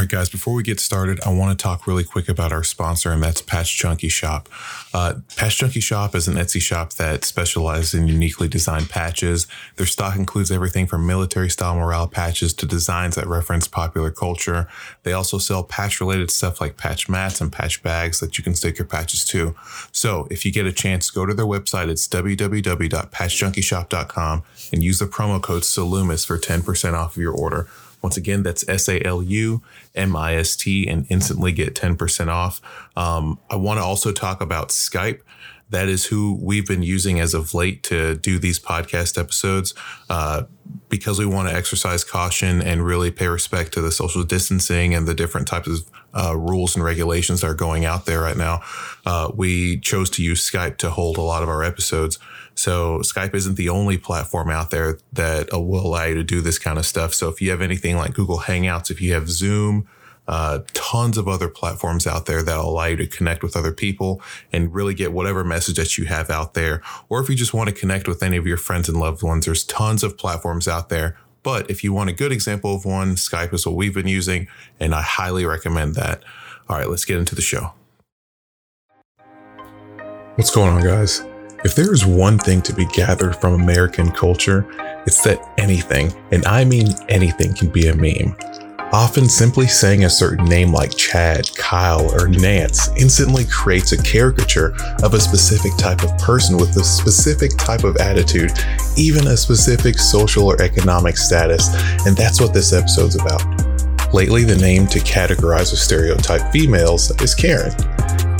right, guys, before we get started, I want to talk really quick about our sponsor, and that's Patch Junkie Shop. Uh, Patch Junkie Shop is an Etsy shop that specializes in uniquely designed patches. Their stock includes everything from military style morale patches to designs that reference popular culture. They also sell patch related stuff like patch mats and patch bags that you can stick your patches to. So if you get a chance, go to their website. It's www.patchjunkieshop.com and use the promo code SALUMIST for 10% off of your order. Once again, that's S A L U M I S T and instantly get 10% off. Um, I want to also talk about Skype. That is who we've been using as of late to do these podcast episodes uh, because we want to exercise caution and really pay respect to the social distancing and the different types of uh, rules and regulations that are going out there right now. Uh, we chose to use Skype to hold a lot of our episodes. So Skype isn't the only platform out there that uh, will allow you to do this kind of stuff. So if you have anything like Google Hangouts, if you have Zoom, uh, tons of other platforms out there that allow you to connect with other people and really get whatever message that you have out there. Or if you just want to connect with any of your friends and loved ones, there's tons of platforms out there. But if you want a good example of one, Skype is what we've been using, and I highly recommend that. All right, let's get into the show. What's going on, guys? If there is one thing to be gathered from American culture, it's that anything, and I mean anything, can be a meme. Often simply saying a certain name like Chad, Kyle, or Nance instantly creates a caricature of a specific type of person with a specific type of attitude, even a specific social or economic status, and that's what this episode's about. Lately, the name to categorize or stereotype females is Karen.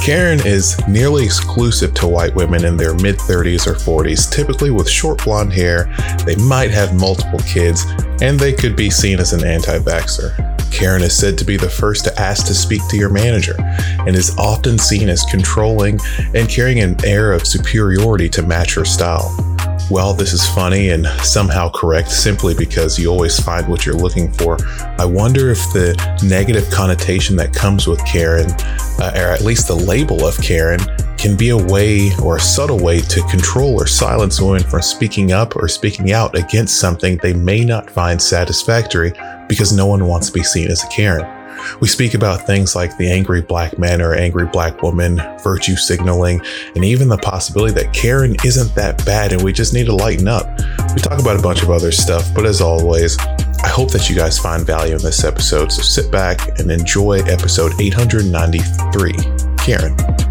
Karen is nearly exclusive to white women in their mid 30s or 40s, typically with short blonde hair. They might have multiple kids, and they could be seen as an anti vaxxer. Karen is said to be the first to ask to speak to your manager and is often seen as controlling and carrying an air of superiority to match her style. While this is funny and somehow correct simply because you always find what you're looking for, I wonder if the negative connotation that comes with Karen, uh, or at least the label of Karen, can be a way or a subtle way to control or silence women from speaking up or speaking out against something they may not find satisfactory because no one wants to be seen as a Karen. We speak about things like the angry black man or angry black woman, virtue signaling, and even the possibility that Karen isn't that bad and we just need to lighten up. We talk about a bunch of other stuff, but as always, I hope that you guys find value in this episode. So sit back and enjoy episode 893 Karen.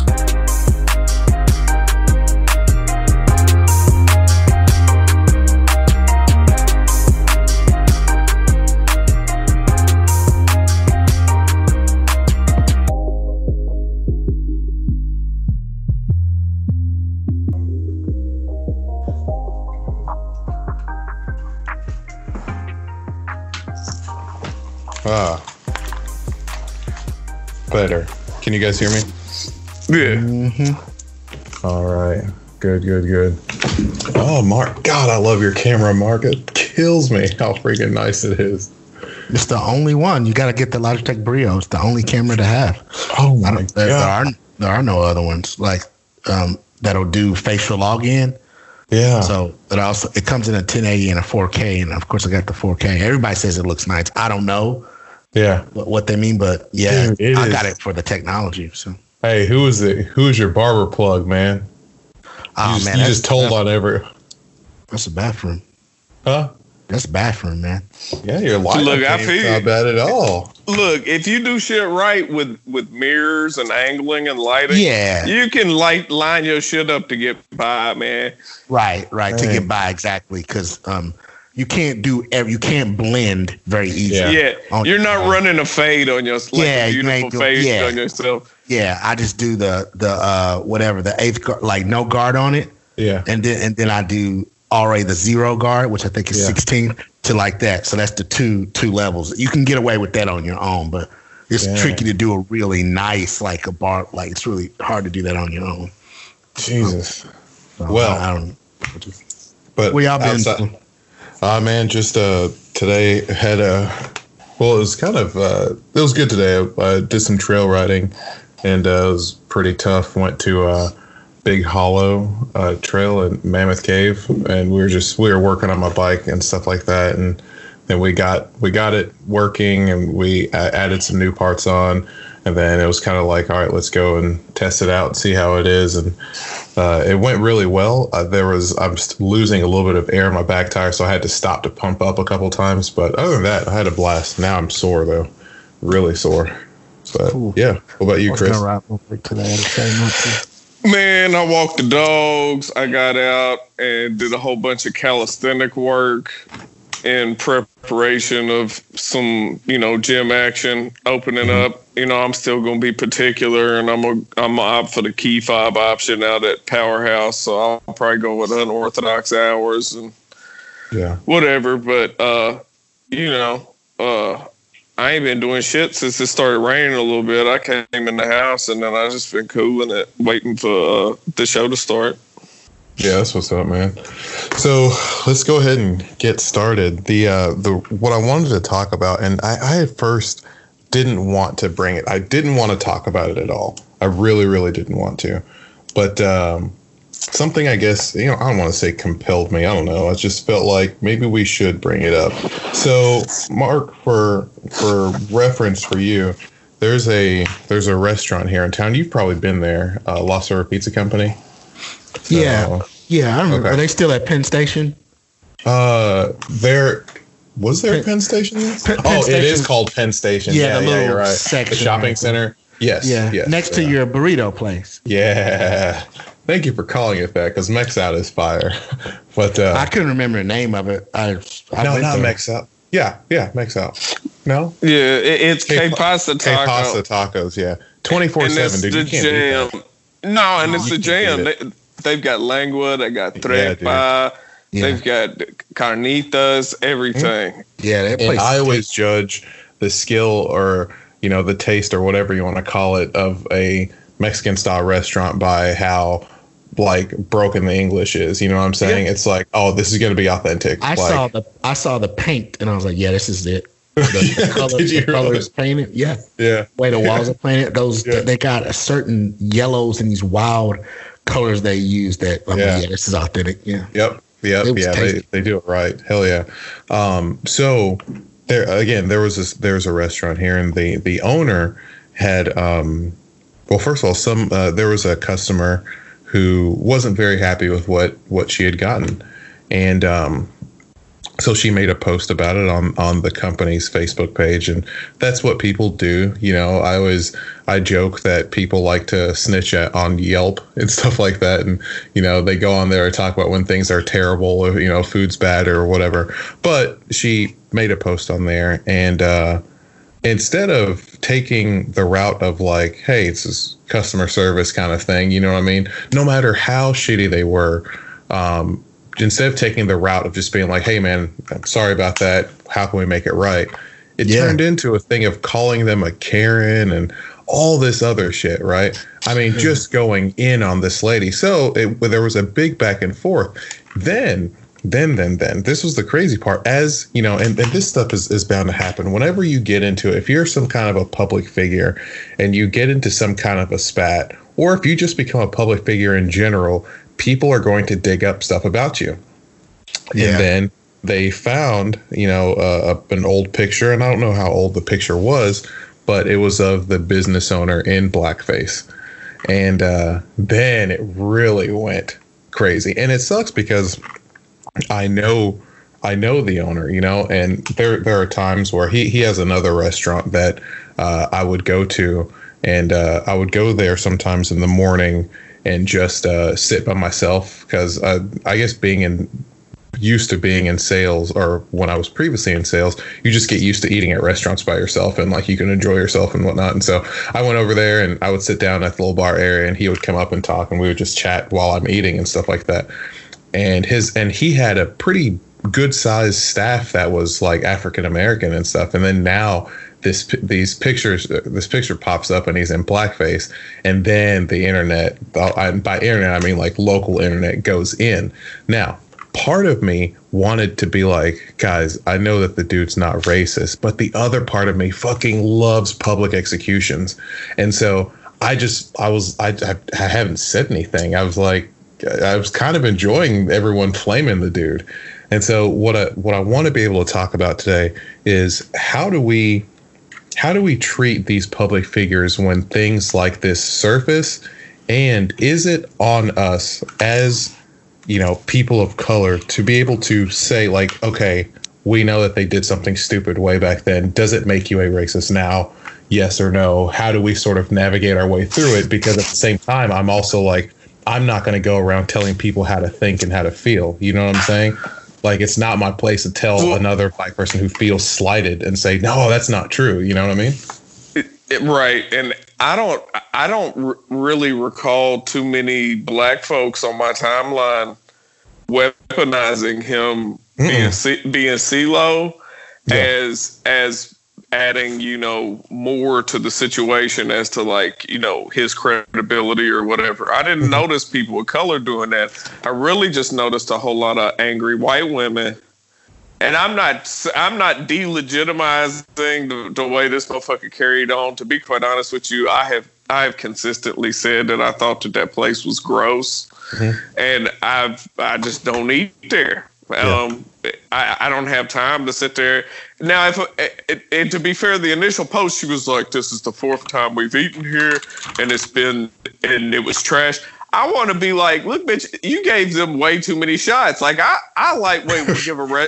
Ah. Better. Can you guys hear me? Yeah. Mm-hmm. All right. Good, good, good. Oh, Mark. God, I love your camera, Mark. It kills me how freaking nice it is. It's the only one. You got to get the Logitech Brio. It's the only camera to have. Oh, my God. there, there are there are no other ones like um, that'll do facial login. yeah. So it also it comes in a 1080 and a 4K, and of course I got the 4K. Everybody says it looks nice. I don't know yeah. what, what they mean, but yeah, Dude, it I is. got it for the technology. So Hey, who is it? Who is your barber plug, man? You oh just, man, you just told that's, on every. that's a bathroom. Huh? That's a bathroom, man. Yeah, your lighting Look, I ain't feel you. not bad at all. Look, if you do shit right with with mirrors and angling and lighting, Yeah, you can light line your shit up to get by, man. right, right. To get by exactly because um, you can't do every, you can't blend very easily. Yeah. Yeah, On- you're not running a fade on your like Yeah, a you beautiful ain't do- fade yeah. on yourself. Yeah, I just do the the uh whatever the eighth guard, like no guard on it, Yeah. and then and then I do already the zero guard, which I think is Yeah. sixteen to like that. So that's the two two levels. You can get away with that on your own, but it's Yeah. tricky to do a really nice like a bar. Like it's really hard to do that on your own. Jesus. So, Well, I, I don't. But Where y'all been? outside- Uh, man, just uh, today had a. Well, it was kind of. Uh, it was good today. I, I did some trail riding, and uh, it was pretty tough. Went to uh, Big Hollow uh, Trail in Mammoth Cave, and we were just we were working on my bike and stuff like that, and then we got we got it working, and we uh, added some new parts on, and then it was kind of like, all right, let's go and test it out and see how it is, and uh, it went really well. Uh, there was I'm losing a little bit of air in my back tire, so I had to stop to pump up a couple times. But other than that, I had a blast. Now I'm sore though, really sore. But cool. yeah, what about you, Chris? Man, I walked the dogs. I got out and did a whole bunch of calisthenic work in preparation of some, you know, gym action opening mm-hmm. up. You know, I'm still going to be particular, and I'm a, I'm gonna opt for the key fob option out at Powerhouse. So I'll probably go with unorthodox hours and yeah, whatever. But uh, you know, uh, I ain't been doing shit since it started raining a little bit. I came in the house and then I just been cooling it, waiting for uh, the show to start. Yeah, that's what's up, man. So let's go ahead and get started. The uh, the what I wanted to talk about, and I, I at first didn't want to bring it. I didn't want to talk about it at all. I really, really didn't want to. But um, something I guess you know I don't want to say compelled me. I don't know. I just felt like maybe we should bring it up. So, Mark, for for reference for you, there's a there's a restaurant here in town. You've probably been there, uh, Lost River Pizza Company. So, yeah, yeah. I remember. Okay. Are they still at Penn Station? Uh, there was there Penn, a Penn Station? Penn, Penn oh, Station. it is called Penn Station. Yeah, yeah, yeah you're right. Section, the shopping right. center. Yes. Yeah. Yes, next yeah. to your burrito place. Yeah. Thank you for calling it that because Mex Out is fire. but uh, I couldn't remember the name of it. I, I no, not Mex Out. Yeah, yeah, Mex Out. No. Yeah, it, it's K Pasta Taco. K Pasta Tacos. Yeah, twenty four seven. Dude, the jam. No, and it's the jam. They, have got lengua. They got tripa. Yeah, yeah. They've got carnitas. Everything. Yeah, that place. And I always judge the skill or you know the taste or whatever you want to call it of a Mexican style restaurant by how like broken the English is. You know what I'm saying? Yeah. It's like, oh, this is going to be authentic. I like, saw the I saw the paint and I was like, yeah, this is it. The, the color, the color is painted. Yeah. Yeah. Way the walls are painted. Those yeah. they got a certain yellows and these wild colors they use that I mean, yeah. yeah, this is authentic. Yeah. Yep. Yep. Yeah. They, they do it right. Hell yeah. Um, so there again, there was this there's a restaurant here and the the owner had um well first of all some uh, there was a customer who wasn't very happy with what what she had gotten, and um, so she made a post about it on on the company's Facebook page, and that's what people do. You know, I always I joke that people like to snitch at, on Yelp and stuff like that, and you know they go on there and talk about when things are terrible, or you know, food's bad or whatever. But she made a post on there, and uh, instead of taking the route of like, hey, it's this customer service kind of thing, you know what I mean? No matter how shitty they were, um, instead of taking the route of just being like, hey, man, I'm sorry about that. How can we make it right? It yeah. turned into a thing of calling them a Karen and all this other shit, right? I mean, hmm. just going in on this lady. So it, there was a big back and forth. Then then then then this was the crazy part as you know and, and this stuff is, is bound to happen whenever you get into it if you're some kind of a public figure and you get into some kind of a spat or if you just become a public figure in general people are going to dig up stuff about you. Yeah. and then they found you know uh, an old picture and i don't know how old the picture was but it was of the business owner in blackface. And uh, then it really went crazy. And it sucks because I know I know the owner, you know, and there there are times where he he has another restaurant that uh, I would go to, and uh, I would go there sometimes in the morning and just uh, sit by myself because uh, I guess being in used to being in sales or when I was previously in sales, you just get used to eating at restaurants by yourself and like you can enjoy yourself and whatnot. And so I went over there and I would sit down at the little bar area and he would come up and talk and we would just chat while I'm eating and stuff like that and his and he had a pretty good sized staff that was like African American and stuff. And then now this these pictures uh, this picture pops up and he's in blackface, and then the internet by internet I mean like local internet goes in. Now part of me wanted to be like, guys, I know that the dude's not racist, but the other part of me fucking loves public executions, and so. I just I was I, I, I haven't said anything. I was like I was kind of enjoying everyone flaming the dude. And so what I what I want to be able to talk about today is how do we how do we treat these public figures when things like this surface? And is it on us as you know people of color to be able to say like okay we know that they did something stupid way back then. Does it make you a racist now? Yes or no? How do we sort of navigate our way through it? Because at the same time i'm also like i'm not going to go around telling people how to think and how to feel. You know what i'm saying like it's not my place to tell well, another black person who feels slighted and say no that's not true. You know what i mean? It, it, right. And i don't i don't r- really recall too many black folks on my timeline weaponizing him mm being C- being CeeLo yeah. as as adding you know more to the situation as to like you know his credibility or whatever i didn't mm-hmm. notice people of color doing that i really just noticed a whole lot of angry white women and i'm not i'm not delegitimizing the, the way this motherfucker carried on to be quite honest with you i have i have consistently said that i thought that that place was gross mm-hmm. and i've i just don't eat there um, I, I don't have time to sit there. Now, if uh, and to be fair, the initial post she was like, "This is the fourth time we've eaten here, and it's been and it was trash." I want to be like, "Look, bitch, you gave them way too many shots." Like I, I like wait, we give a re-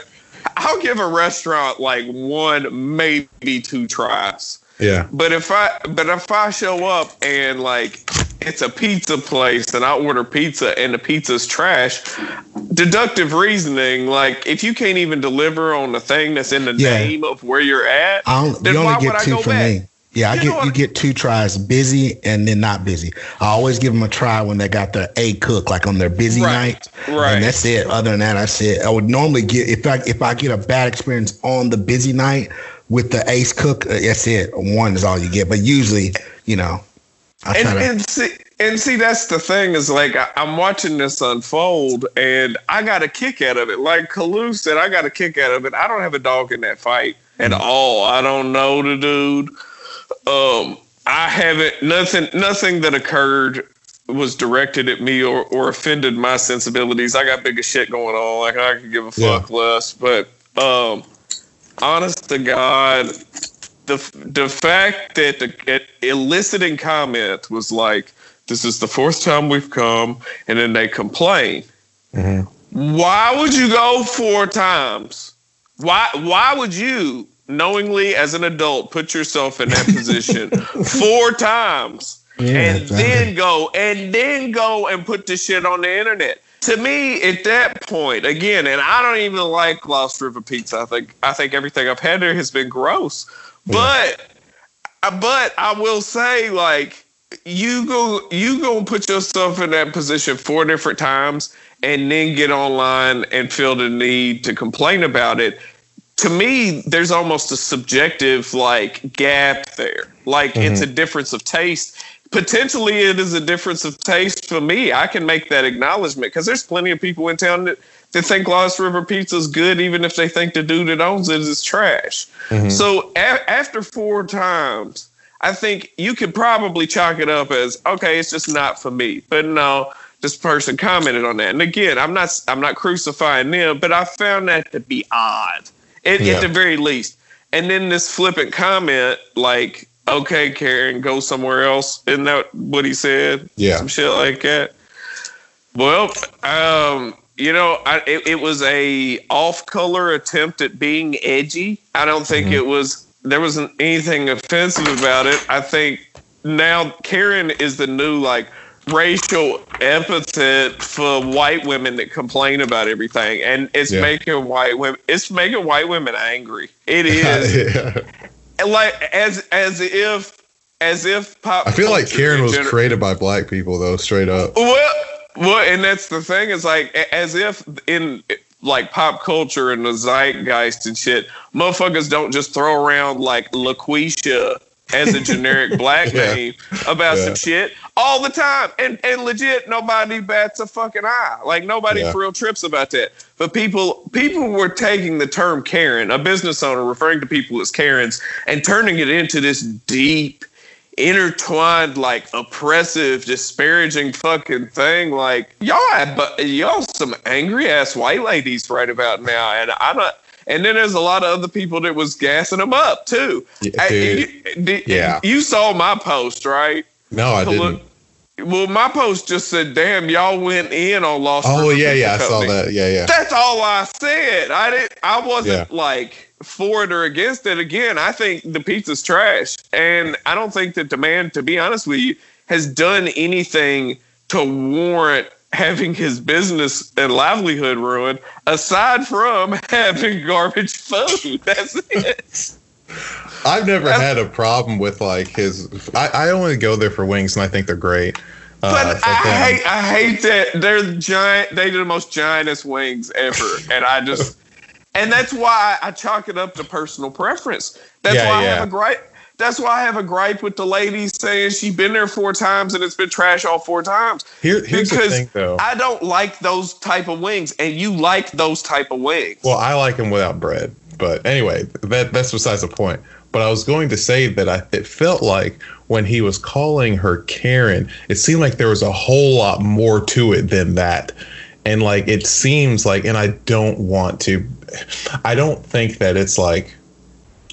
I'll give a restaurant like one, maybe two tries. Yeah. But if I but if I show up and like it's a pizza place and I order pizza and the pizza's trash, deductive reasoning, like if you can't even deliver on the thing that's in the yeah. name of where you're at, I then why would I go back? Me. Yeah, I you get you get two tries, busy and then not busy. I always give them a try when they got the A cook, like on their busy right. night. Right. And that's it. Other than that, I said I would normally get if I if I get a bad experience on the busy night with the ace cook, uh, that's it. One is all you get. But usually, you know, and, to... and see, and see, that's the thing is like I, am watching this unfold, and I got a kick out of it. Like Kalu said, I got a kick out of it. I don't have a dog in that fight at mm-hmm. all. I don't know the dude. Um, I haven't nothing. Nothing that occurred was directed at me or, or offended my sensibilities. I got bigger shit going on. Like I could give a fuck yeah. less. But um, honest to God, the the fact that the eliciting comment was like, "This is the fourth time we've come," and then they complain. Mm-hmm. Why would you go four times? Why Why would you knowingly, as an adult, put yourself in that position four times, yeah, and exactly. then go and then go and put the shit on the internet? to me at that point again and i don't even like lost river pizza i think i think everything i've had there has been gross but but I will say, like, you go you go put yourself in that position four different times and then get online and feel the need to complain about it. To me, there's almost a subjective like gap there. Like mm-hmm. it's a difference of taste. Potentially, it is a difference of taste for me. I can make that acknowledgement because there's plenty of people in town that they think Lost River Pizza is good, even if they think the dude that owns it is trash. Mm-hmm. So a- after four times, I think you could probably chalk it up as okay, it's just not for me. But no, this person commented on that, and again, I'm not I'm not crucifying them, but I found that to be odd, at, yeah. at the very least. And then this flippant comment, like, okay, Karen, go somewhere else. Isn't that what he said? Yeah, some shit like that. Well, um, you know, I, it, it, was a off-color attempt at being edgy. I don't think mm-hmm. it was. There wasn't anything offensive about it. I think now Karen is the new like racial epithet for white women that complain about everything, and it's yeah. making white women. It's making white women angry. It is. yeah. Like as as if as if pop. I feel like Karen was gener- created by black people, though. Straight up. Well well, and that's the thing is like as if in like pop culture and the zeitgeist and shit, motherfuckers don't just throw around like LaQuisha as a generic black yeah. name about yeah. some shit all the time. And and legit nobody bats a fucking eye. Like nobody yeah. for real trips about that. But people people were taking the term Karen, a business owner referring to people as Karens, and turning it into this deep intertwined like oppressive, disparaging fucking thing. Like y'all, but y'all some angry ass white ladies right about now, and I'm not. And then there's a lot of other people that was gassing them up too. Yeah, I, you, yeah. you saw my post, right? No, I didn't. Well, my post just said, "Damn, y'all went in on Lost." Oh yeah, yeah, I saw that. Yeah, yeah. That's all I said. I didn't. I wasn't yeah. like for it or against it. Again, I think the pizza's trash, and I don't think that the man, to be honest with you, has done anything to warrant having his business and livelihood ruined, aside from having garbage food. That's it. I've never That's, had a problem with like his. I, I only go there for wings, and I think they're great. Uh, but I hate, I hate that they're giant. They do the most giantest wings ever, and I just, and that's why I chalk it up to personal preference. That's yeah, why yeah. I have a gripe. That's why I have a gripe with the lady saying she's been there four times and it's been trash all four times. Here, here's because the thing, though. I don't like those type of wings, and you like those type of wings. Well, I like them without bread, but anyway, that that's besides the point. But I was going to say that I it felt like when he was calling her Karen, it seemed like there was a whole lot more to it than that. And like it seems like and I don't want to I don't think that it's like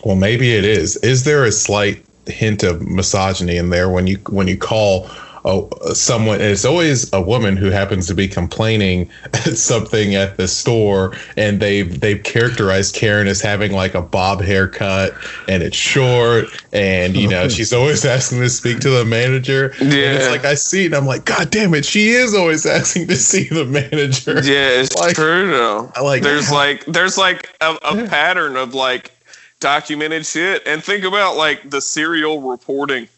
well maybe it is. Is there a slight hint of misogyny in there when you when you call a, someone, it's always a woman who happens to be complaining at something at the store, and they've they've characterized Karen as having like a bob haircut and it's short, and you know she's always asking to speak to the manager. Yeah, and it's like I see it, I'm like, God damn it, she is always asking to see the manager. Yeah, it's like, true though. I like there's like there's like a, a pattern of like documented shit, and think about like the serial reporting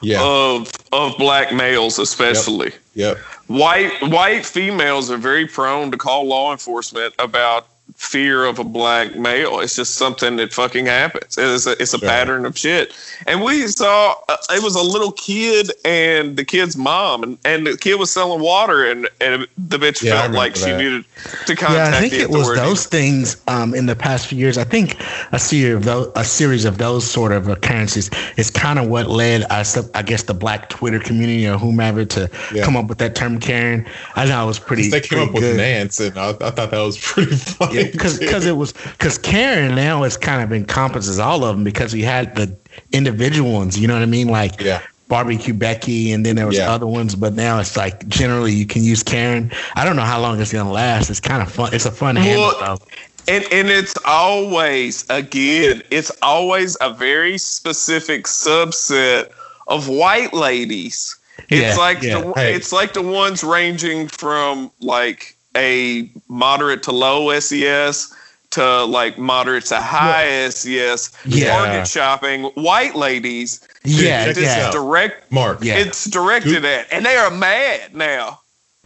yeah. of of black males especially. Yep. yep. White white females are very prone to call law enforcement about fear of a black male. It's just something that fucking happens. It's a, it's a pattern of shit. And we saw uh, it was a little kid and the kid's mom, and, and the kid was selling water, and, and the bitch yeah, felt like that. she needed to contact. Yeah, I think it was those things um, in the past few years. I think a series of those, a series of those sort of occurrences is kind of what led us, I guess, the black Twitter community or whomever to yeah. come up with that term Karen. I know it was pretty. They came pretty up good. with Nance, and I, I, thought that was pretty funny. Because because it was because Karen now is kind of encompasses all of them because we had the individual ones. You know what I mean? Like yeah. barbecue Becky, and then there was yeah. other ones. But now it's like generally you can use Karen. I don't know how long it's gonna last. It's kind of fun. It's a fun well, handle. Though. And, and it's always again, it's always a very specific subset of white ladies. It's yeah, like yeah. the hey. it's like the ones ranging from like a moderate to low SES to like moderate to high yeah. SES yeah. target shopping white ladies. Yeah, this yeah. direct Mark. Yeah. It's directed at, and they are mad now.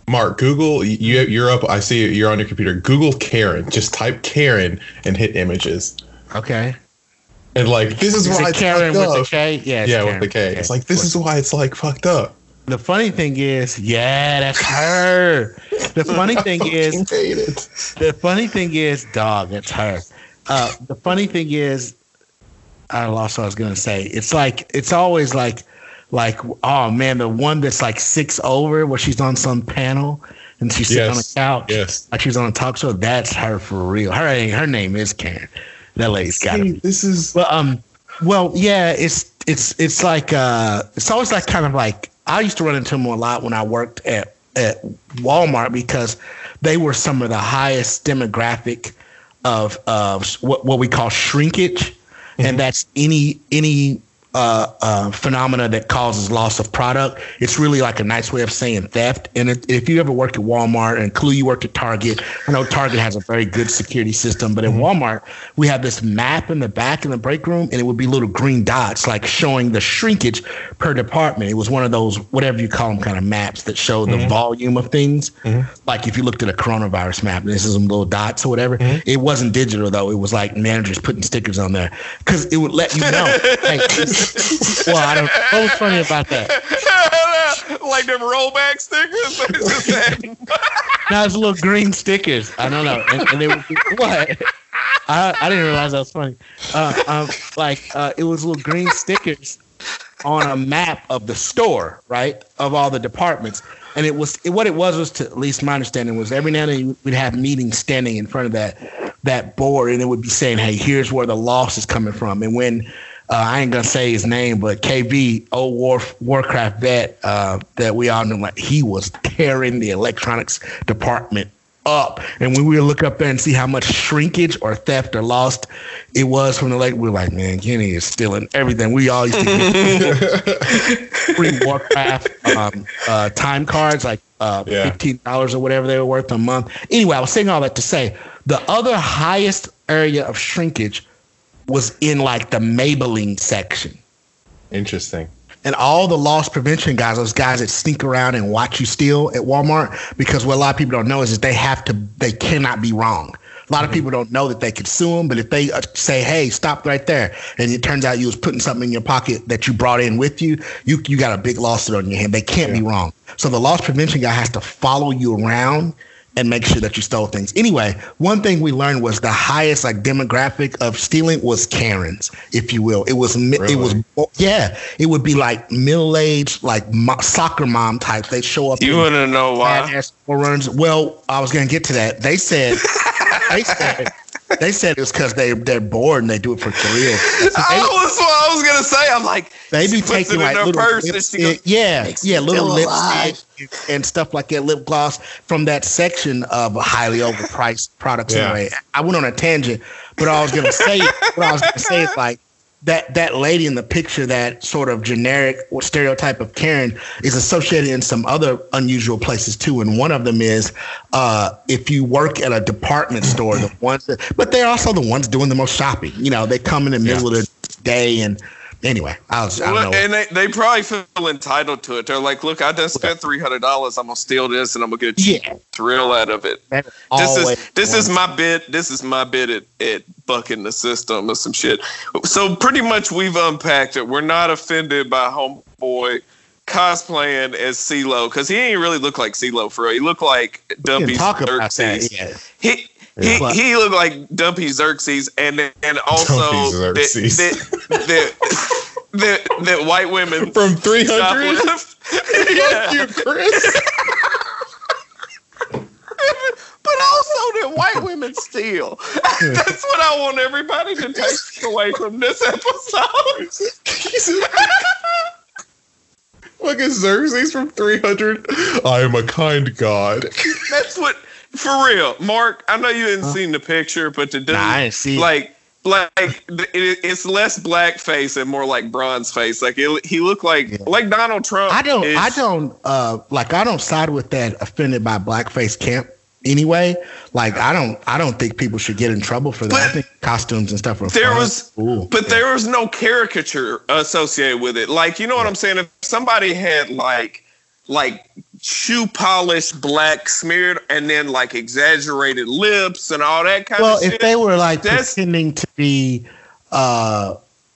Mark, Google. You, you're up. I see you're on your computer. Google Karen. Just type Karen and hit images. Okay. And like this is, is why it's Karen with the K. Yeah, yeah, Karen. with the K. It's like this is why it's like fucked up the funny thing is, yeah, that's her. The funny thing is, the funny thing is, dog, that's her. Uh, the funny thing is, I lost what I was gonna say. It's like it's always like, like, oh man, the one that's like six over, where she's on some panel and she's sitting yes. on a couch, yes, like she's on a talk show. That's her for real. Her her name is Karen. That lady's got be. This is well, um, well, yeah, it's it's it's like uh, it's always like kind of like I used to run into them a lot when I worked at at Walmart because they were some of the highest demographic of of what, what we call shrinkage, mm-hmm. and that's any any uh, uh, phenomena that causes loss of product. It's really like a nice way of saying theft. And it, if you ever worked at Walmart and Kalu, you worked at Target, I know Target has a very good security system, but at mm-hmm. Walmart, we have this map in the back in the break room, and it would be little green dots like showing the shrinkage per department. It was one of those, whatever you call them, kind of maps that show the mm-hmm. volume of things. Mm-hmm. Like if you looked at a coronavirus map, this is some little dots or whatever. Mm-hmm. It wasn't digital though. It was like managers putting stickers on there because it would let you know. hey, well, I don't. What was funny about that? like them rollback stickers. no, it's little green stickers. I don't know, and, and they were what? I, I didn't realize that was funny. Uh, um, like uh, it was little green stickers on a map of the store, right, of all the departments. And it was it, what it was was to at least my understanding was every now and then we'd have meetings standing in front of that that board, and it would be saying, "Hey, here's where the loss is coming from." And when uh, I ain't gonna say his name, but KB, old War Warcraft vet uh, that we all know, like he was tearing the electronics department up. And when we look up there and see how much shrinkage or theft or lost it was from the lake, we are like, man, Kenny is stealing everything. We all used to get free Warcraft um, uh, time cards, like uh, yeah. $15 or whatever they were worth a month. Anyway, I was saying all that to say the other highest area of shrinkage was in like the Maybelline section. Interesting and all the loss prevention guys, those guys that sneak around and watch you steal at Walmart, because what a lot of people don't know is that they have to, they cannot be wrong. A lot of mm-hmm. people don't know that they could sue them, but if they uh, say, "Hey, stop right there," and it turns out you was putting something in your pocket that you brought in with you, you you got a big lawsuit on your hand. They can't yeah. be wrong. So the loss prevention guy has to follow you around and make sure that you stole things. Anyway, one thing we learned was the highest like demographic of stealing was Karens, if you will. It was really? it was yeah, it would be like middle aged like mo- soccer mom type. They show up. You want to know why? Runs. Well, I was going to get to that. They said they said they said it was because they they're bored and they do it for career. So they, was what I was gonna say. I'm like they be taking like little lipstick, yeah, yeah, little lipstick and stuff like that, lip gloss from that section of highly overpriced products. Yeah. Anyway, I went on a tangent, but I was gonna say what I was gonna say is like that that lady in the picture, that sort of generic or stereotype of Karen, is associated in some other unusual places too. And one of them is uh, if you work at a department store, the ones that, but they're also the ones doing the most shopping. You know, they come in the middle yeah. of the day and anyway, I was. I well, and they, they probably feel entitled to it. They're like, look, I just spent three hundred dollars. I'm gonna steal this, and I'm gonna get a yeah. thrill out of it. this is this is my bit. This is my bit at, at bucking the system or some shit. So pretty much we've unpacked it. We're not offended by homeboy cosplaying as CeeLo because he ain't really look like CeeLo for real. He looked like Dumpy Xerxes. Yeah. He he, he looked like Dumpy Xerxes, and and also that, that, that, white women from three hundred. yeah. you, Chris. but also that white women steal. That's what I want everybody to take away from this episode. Look at Xerxes from 300. I am a kind god. That's what for real, Mark. I know you hadn't huh? seen the picture, but the dude, nah, I didn't see like, like it, it's less black face and more like bronze face. Like it, he looked like yeah. like Donald Trump. I don't, I don't, uh, like I don't side with that offended by blackface camp anyway. Like I don't, I don't think people should get in trouble for that. But I think costumes and stuff are. There fun. was, Ooh, but yeah. there was no caricature associated with it. Like you know what I'm saying? If somebody had like like shoe polish black smeared and then like exaggerated lips and all that kind well, of. Well if they were like That's, pretending to be uh,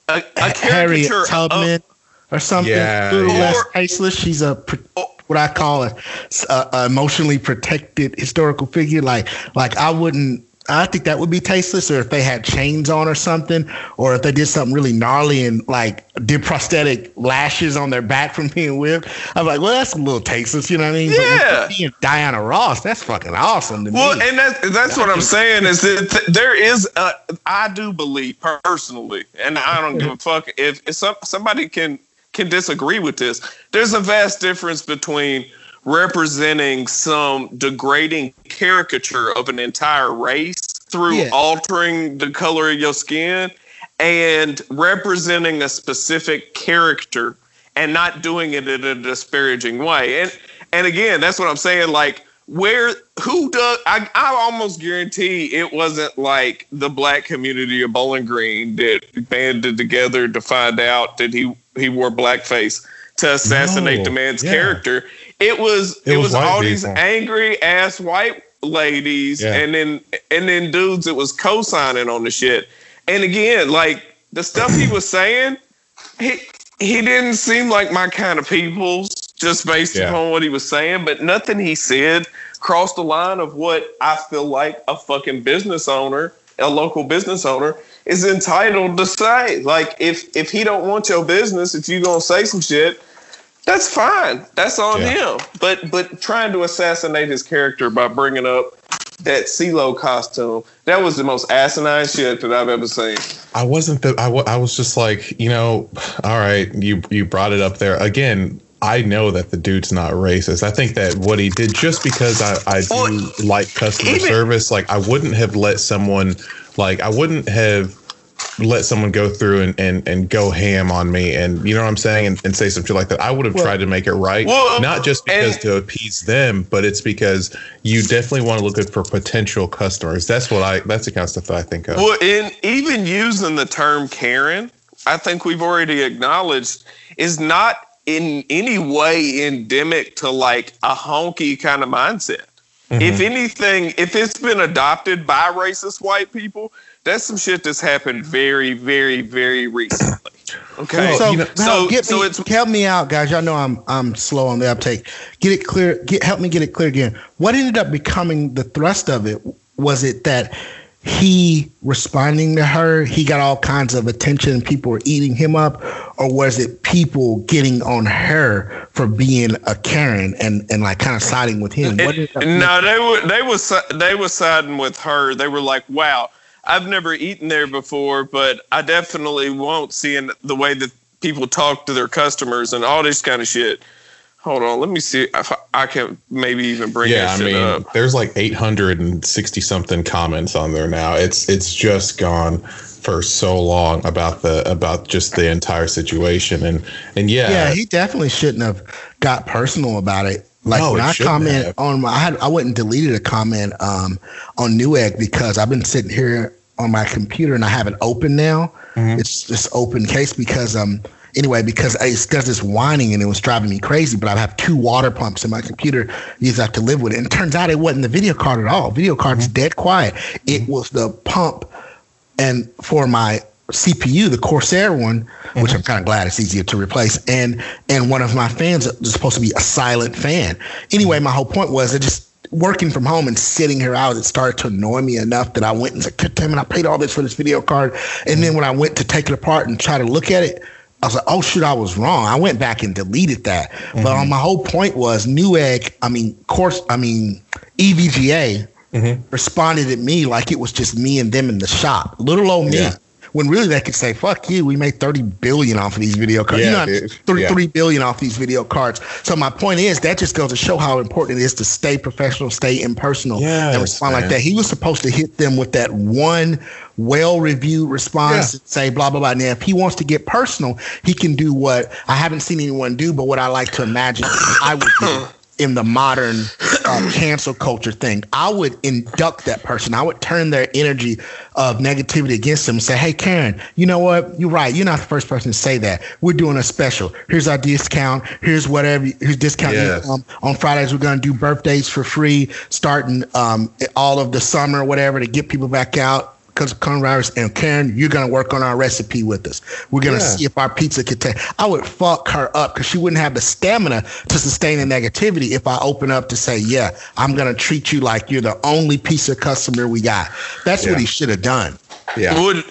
a, a Harriet Tubman of, or something, yeah, a little yeah. less tasteless, she's a what I call a, a, a emotionally protected historical figure. Like like I wouldn't I think that would be tasteless, or if they had chains on or something, or if they did something really gnarly and like did prosthetic lashes on their back from being whipped. I'm like, well, that's a little tasteless, you know what I mean? Yeah. But being Diana Ross, that's fucking awesome to well, me. Well, and that's that's what I'm saying is that th- there is, a, I do believe personally, and I don't give a fuck if, if some, somebody can can disagree with this. There's a vast difference between representing some degrading caricature of an entire race through yeah. altering the color of your skin and representing a specific character and not doing it in a disparaging way. And and again, that's what I'm saying. Like where who does I, I almost guarantee it wasn't like the black community of Bowling Green that banded together to find out that he he wore blackface to assassinate no. the man's yeah. character. It was it, it was, was all these angry ass white ladies yeah. and then and then dudes that was co-signing on the shit. And again, like the stuff he was saying, he he didn't seem like my kind of people's just based yeah. upon what he was saying, but nothing he said crossed the line of what I feel like a fucking business owner, a local business owner is entitled to say. Like if if he don't want your business, if you gonna say some shit, that's fine. That's on yeah. him. But but trying to assassinate his character by bringing up that CeeLo costume, that was the most asinine shit that I've ever seen. I wasn't the I, w- I was just like, you know, all right, you you brought it up there again. I know that the dude's not racist. I think that what he did just because I, I do well, like customer even, service, like I wouldn't have let someone like I wouldn't have let someone go through and, and, and go ham on me and you know what I'm saying and, and say something like that. I would have well, tried to make it right. Well, not just because and, to appease them, but it's because you definitely want to look good for potential customers. That's what I that's the kind of stuff that I think of. Well, in even using the term Karen, I think we've already acknowledged is not in any way endemic to like a honky kind of mindset. Mm-hmm. If anything, if it's been adopted by racist white people, that's some shit that's happened very, very, very recently. Okay, so you know, so, get so me, it's help me out, guys. Y'all know I'm I'm slow on the uptake. Get it clear. Get help me get it clear again. What ended up becoming the thrust of it? Was it that he responding to her, he got all kinds of attention, people were eating him up, or was it people getting on her for being a Karen and, and like kind of siding with him? It, no, they were they was they were siding with her. They were like, "Wow, I've never eaten there before, but I definitely won't seeing the way that people talk to their customers and all this kind of shit." Hold on, let me see if I can maybe even bring. Yeah, I mean, up. there's like 860 something comments on there now. It's it's just gone for so long about the about just the entire situation and and yeah, yeah, he definitely shouldn't have got personal about it. Like no, when I comment have. on my, I had I went and deleted a comment um, on Newegg because I've been sitting here on my computer and I have it open now. Mm-hmm. It's just open case because um anyway, because it does this whining and it was driving me crazy. But I have two water pumps in my computer. You have to live with it. And it turns out it wasn't the video card at all. Video card's mm-hmm. dead quiet. It mm-hmm. was the pump and for my CPU, the Corsair one, mm-hmm. which I'm kind of glad it's easier to replace, and and one of my fans is supposed to be a silent fan. Anyway, my whole point was it just working from home and sitting here out, it started to annoy me enough that I went and said, damn it, I paid all this for this video card. And then when I went to take it apart and try to look at it, I was like, oh shoot, I was wrong. I went back and deleted that. Mm-hmm. But um, my whole point was Newegg, I mean, course, I mean, EVGA mm-hmm. responded at me like it was just me and them in the shop. Little old me. Yeah. When really they could say, fuck you, we made 30 billion off of these video cards. Yeah, you know, three, yeah. 3 billion off these video cards. So my point is that just goes to show how important it is to stay professional, stay impersonal, yes, and respond man. like that. He was supposed to hit them with that one well reviewed response yeah. and say blah blah blah. Now, if he wants to get personal, he can do what I haven't seen anyone do, but what I like to imagine I would do in the modern uh, cancel culture thing. I would induct that person. I would turn their energy of negativity against them and say, "Hey, Karen, you know what? You're right. You're not the first person to say that. We're doing a special. Here's our discount. Here's whatever. Here's discount. Yes. Um, on Fridays, we're going to do birthdays for free, starting um, all of the summer, whatever, to get people back out because coronavirus and Karen, you're gonna work on our recipe with us. We're gonna yeah. see if our pizza could take. I would fuck her up because she wouldn't have the stamina to sustain the negativity if I open up to say, yeah, I'm gonna treat you like you're the only piece of customer we got. That's yeah. what he should have done. Yeah. Would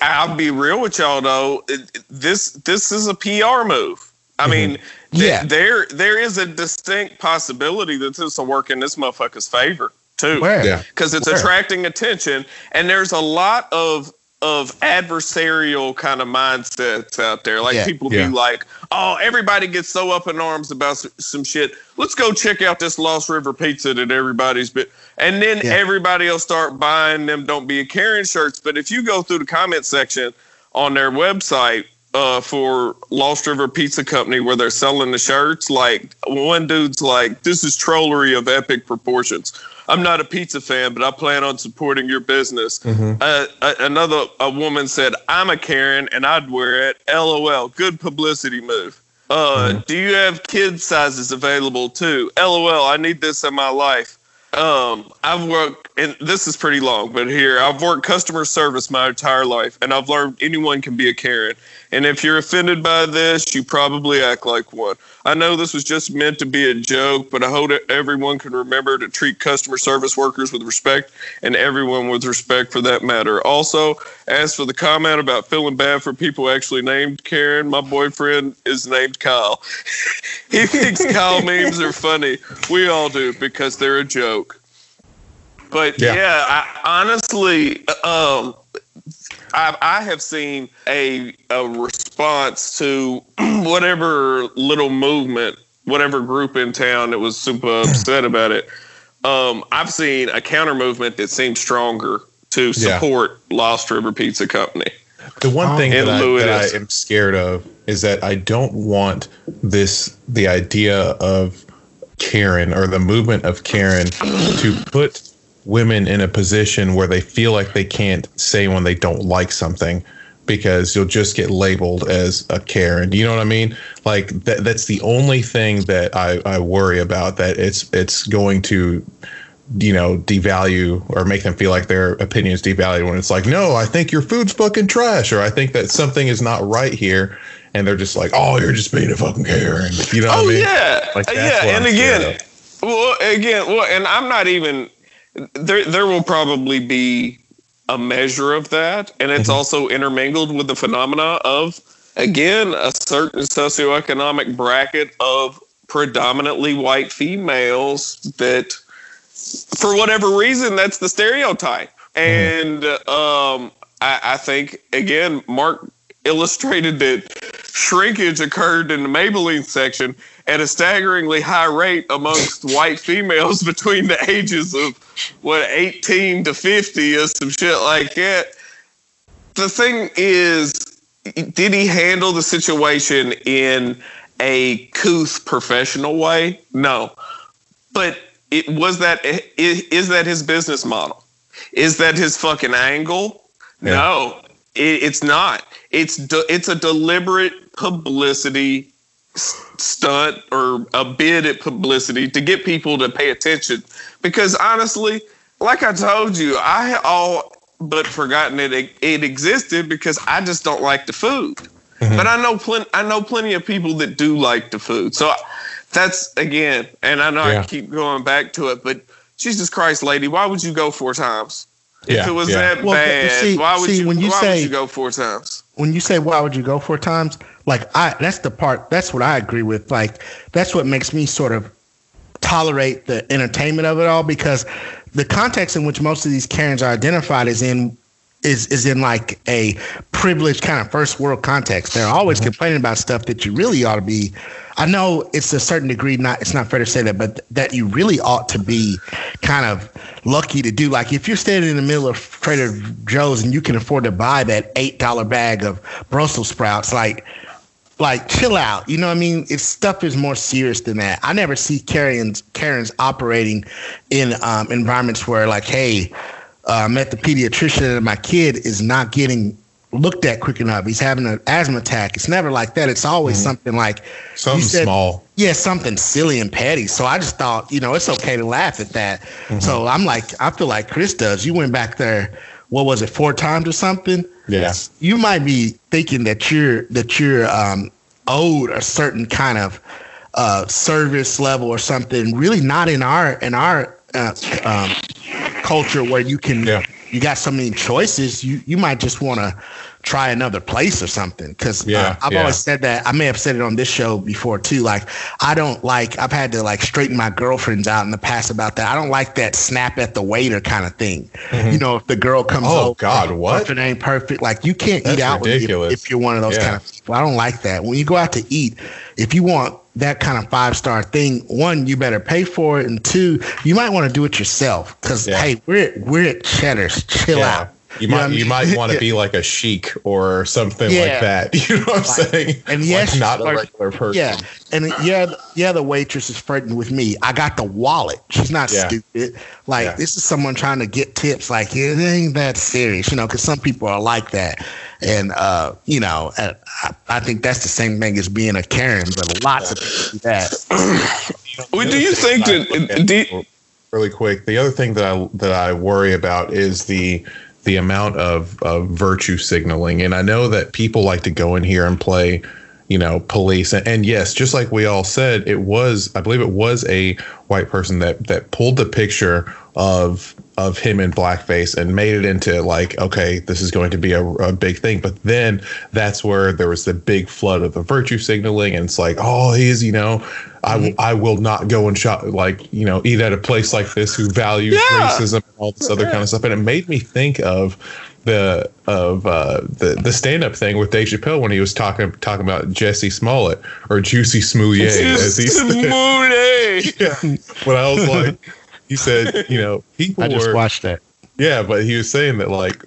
I'll be real with y'all though. This this is a PR move. I mm-hmm. mean, yeah, there there is a distinct possibility that this will work in this motherfucker's favor too. Where? Yeah. Because it's Where? attracting attention. And there's a lot of of adversarial kind of mindsets out there. Like yeah, people yeah. be like, "Oh, everybody gets so up in arms about some shit. Let's go check out this Lost River Pizza that everybody's been." And then yeah. everybody will start buying them "Don't Be a Karen" shirts. But if you go through the comment section on their website uh, for Lost River Pizza Company, where they're selling the shirts, like one dude's like, "This is trollery of epic proportions." I'm not a pizza fan, but I plan on supporting your business. Mm-hmm. Uh, another a woman said, I'm a Karen and I'd wear it. LOL. Good publicity move. Uh, mm-hmm. Do you have kid sizes available too? LOL. I need this in my life. Um, I've worked, and this is pretty long, but here I've worked customer service my entire life, and I've learned anyone can be a Karen. And if you're offended by this, you probably act like one. I know this was just meant to be a joke, but I hope everyone can remember to treat customer service workers with respect and everyone with respect for that matter. Also, as for the comment about feeling bad for people actually named Karen, my boyfriend is named Kyle. he thinks Kyle memes are funny. We all do because they're a joke. But yeah, yeah I, honestly, um, I, I have seen a a response to whatever little movement, whatever group in town that was super upset about it. Um, I've seen a counter movement that seems stronger to support yeah. Lost River Pizza Company. The one thing that I, that I am scared of is that I don't want this the idea of Karen or the movement of Karen to put women in a position where they feel like they can't say when they don't like something because you'll just get labeled as a Karen. You know what I mean? Like that that's the only thing that I, I worry about that it's it's going to you know devalue or make them feel like their opinions devalued when it's like no i think your food's fucking trash or i think that something is not right here and they're just like oh you're just being a fucking karen you know oh I mean? yeah like, uh, yeah and again well again well and i'm not even there there will probably be a measure of that, and it's mm-hmm. also intermingled with the phenomena of again a certain socioeconomic bracket of predominantly white females that for whatever reason that's the stereotype mm-hmm. and um, I, I, think again mark illustrated that shrinkage occurred in the maybelline section at a staggeringly high rate amongst white females between the ages of what 18 to 50 or some shit like that. The thing is, did he handle the situation in a couth professional way? No. But it was that is that his business model? Is that his fucking angle? Yeah. No, it, it's not. It's it's a deliberate publicity stunt or a bid at publicity to get people to pay attention. Because honestly, like I told you, I all but forgotten it it existed because I just don't like the food. Mm-hmm. But I know plenty I know plenty of people that do like the food. So that's again, and I know yeah. I keep going back to it, but Jesus Christ, lady, why would you go four times? If yeah, it was yeah. that well, bad, see, why would see, you? When you why say, would you go four times? When you say why would you go four times, like I, that's the part. That's what I agree with. Like that's what makes me sort of tolerate the entertainment of it all because the context in which most of these Karens are identified is in is is in like a privileged kind of first world context. They're always mm-hmm. complaining about stuff that you really ought to be. I know it's a certain degree not it's not fair to say that, but that you really ought to be kind of lucky to do. Like if you're standing in the middle of Trader Joe's and you can afford to buy that eight dollar bag of Brussels sprouts, like like chill out. You know what I mean? If stuff is more serious than that. I never see Karens Karens operating in um, environments where like, hey, uh, I'm at the pediatrician and my kid is not getting looked at quick enough. He's having an asthma attack. It's never like that. It's always mm-hmm. something like something said, small. Yeah, something silly and petty. So I just thought, you know, it's okay to laugh at that. Mm-hmm. So I'm like, I feel like Chris does. You went back there, what was it, four times or something? Yeah. You might be thinking that you're that you're um, owed a certain kind of uh, service level or something. Really, not in our in our uh, um, culture where you can yeah. you got so many choices. You you might just want to try another place or something. Because yeah, uh, I've yeah. always said that. I may have said it on this show before too. Like I don't like. I've had to like straighten my girlfriends out in the past about that. I don't like that snap at the waiter kind of thing. Mm-hmm. You know, if the girl comes oh, over, God, what? If it ain't perfect, like you can't That's eat out ridiculous. if, if you're one of those kind of people. I don't like that. When you go out to eat, if you want that kind of five star thing, one, you better pay for it, and two, you might want to do it yourself because yeah. hey, we're we're at Cheddar's. Chill yeah. out. You, might you might want to be like a sheik or something yeah. like that. You know what I'm saying? And yes, like not a regular person. Yeah, and yeah, yeah. The waitress is flirting with me. I got the wallet. She's not stupid. Like this is someone trying to get tips. Like it ain't that serious, you know? Because some people are like that, and uh, you know, I, I, think that's the same thing as being a Karen. But lots of people do that. well, do you think that? Do really quick, the other thing that I that I worry about is the the amount of, of virtue signaling. And I know that people like to go in here and play, you know, police. And, and, yes, just like we all said, it was, I believe it was a white person that, that pulled the picture of of him in blackface and made it into like okay this is going to be a, a, big thing but then that's where there was the big flood of the virtue signaling and it's like oh he's you know I, mm-hmm. I will not go and shop like you know eat at a place like this who values yeah. racism and all this other kind of stuff and it made me think of the of uh, the the stand up thing with Dave Chappelle when he was talking talking about Jussie Smollett or Juicy as he said. yeah. When I was like he said, you know, people. I just were, watched that. Yeah, but he was saying that like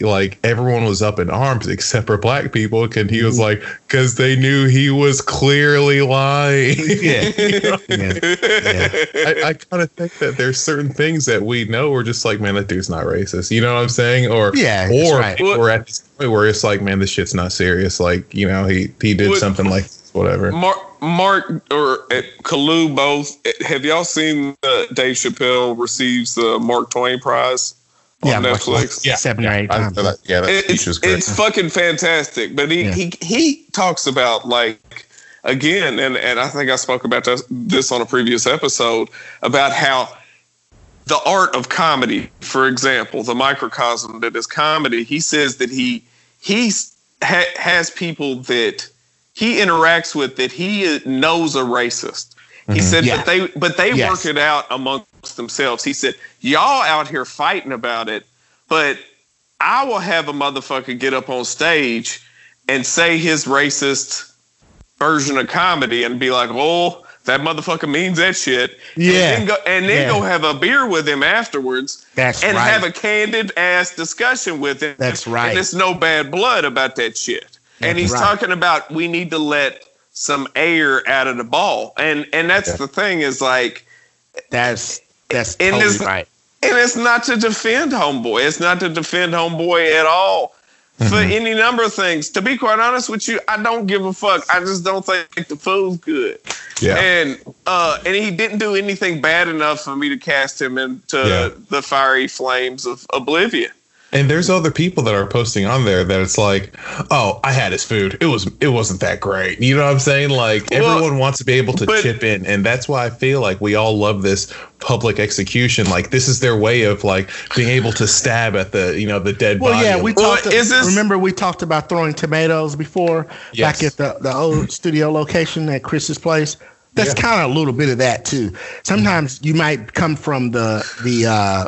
like everyone was up in arms except for black people and he was mm-hmm. like because they knew he was clearly lying yeah, yeah. yeah. i, I kind of think that there's certain things that we know we're just like man that dude's not racist you know what i'm saying or yeah or right. we're at this point where it's like man this shit's not serious like you know he he did what, something like whatever mark mark or uh, kalu both have y'all seen uh, dave chappelle receives the mark twain prize on yeah, Netflix. yeah, seven or eight times. That, yeah, that it's, it's fucking fantastic. But he, yeah. he he talks about like again, and and I think I spoke about this, this on a previous episode about how the art of comedy, for example, the microcosm that is comedy. He says that he he ha- has people that he interacts with that he knows a racist. He mm-hmm. said, yeah. but they but they yes. work it out amongst themselves. He said, y'all out here fighting about it, but I will have a motherfucker get up on stage and say his racist version of comedy and be like, "Oh, that motherfucker means that shit." Yeah, and then go, and then yeah. go have a beer with him afterwards. That's and right. have a candid ass discussion with him. That's right. And it's no bad blood about that shit. That's and he's right. talking about we need to let some air out of the ball. And and that's yeah. the thing is like that's that's totally this, right. And it's not to defend homeboy. It's not to defend homeboy at all. Mm-hmm. For any number of things. To be quite honest with you, I don't give a fuck. I just don't think the food's good. Yeah. And uh and he didn't do anything bad enough for me to cast him into yeah. the fiery flames of oblivion. And there's other people that are posting on there that it's like, oh, I had his food. It was it wasn't that great. You know what I'm saying? Like well, everyone wants to be able to but, chip in, and that's why I feel like we all love this public execution. Like this is their way of like being able to stab at the you know the dead well, body. yeah, we well, talked. Is this, remember we talked about throwing tomatoes before yes. back at the the old studio location at Chris's place. That's yeah. kind of a little bit of that too. Sometimes you might come from the the uh,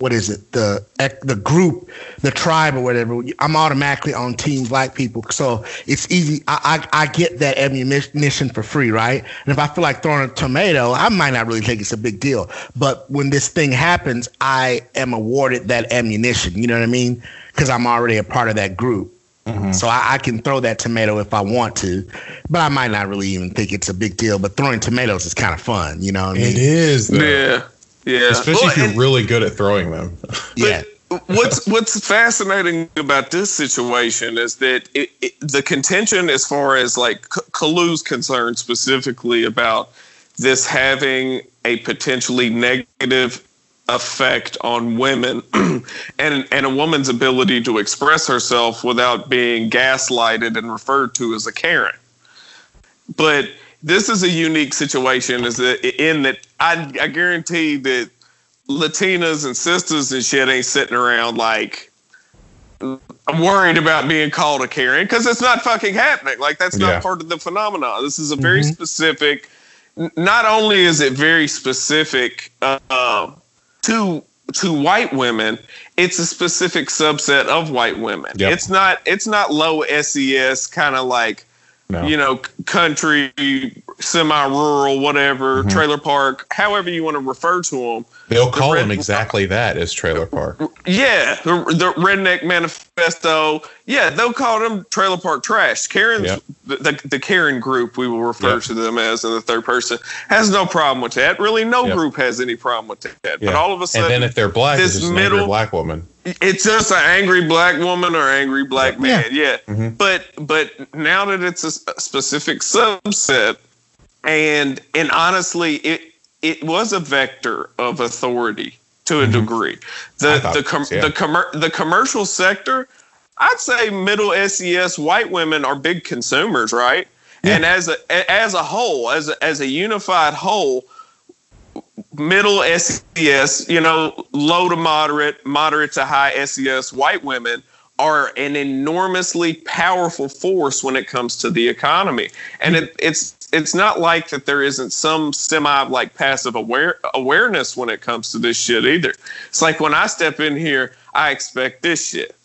what is it the the group the tribe or whatever i'm automatically on team black people so it's easy I, I, I get that ammunition for free right and if i feel like throwing a tomato i might not really think it's a big deal but when this thing happens i am awarded that ammunition you know what i mean because i'm already a part of that group mm-hmm. So I, I, can throw that tomato if I want to, but I might not really even think it's a big deal. But throwing tomatoes is kind of fun, you know. It I mean? is, though. yeah. Yeah, especially well, if you're and, really good at throwing them. yeah. what's what's fascinating about this situation is that it, it, the contention, as far as like Kalu's concerned, specifically about this having a potentially negative effect on women and and a woman's ability to express herself without being gaslighted and referred to as a Karen. But this is a unique situation is that in that I, I guarantee that Latinas and sisters and shit ain't sitting around like I'm worried about being called a Karen because it's not fucking happening. Like that's not yeah. part of the phenomenon. This is a very mm-hmm. specific. Not only is it very specific uh, to to white women, it's a specific subset of white women. Yep. It's not it's not low SES kind of like no. you know, country, semi-rural, whatever, mm-hmm. trailer park, however you want to refer to them. They'll call the them exactly that as trailer park. Yeah, the, the redneck manifesto. Yeah, they'll call them trailer park trash. Karen's yep. the, the, the Karen group we will refer yep. to them as in the third person has no problem with that. Really, no yep. group has any problem with that. But all of a sudden, and then if they're black, this it's middle black woman. It's just an angry black woman or angry black man. Yeah, yeah. Mm-hmm. but but now that it's a specific subset, and and honestly, it it was a vector of authority to a mm-hmm. degree. The the com- yeah. the com- the commercial sector, I'd say middle SES white women are big consumers, right? Yeah. And as a as a whole, as a, as a unified whole, middle SES, you know, low to moderate, moderate to high SES white women are an enormously powerful force when it comes to the economy. And it, it's it's not like that there isn't some semi like passive aware awareness when it comes to this shit either. It's like when I step in here, I expect this shit.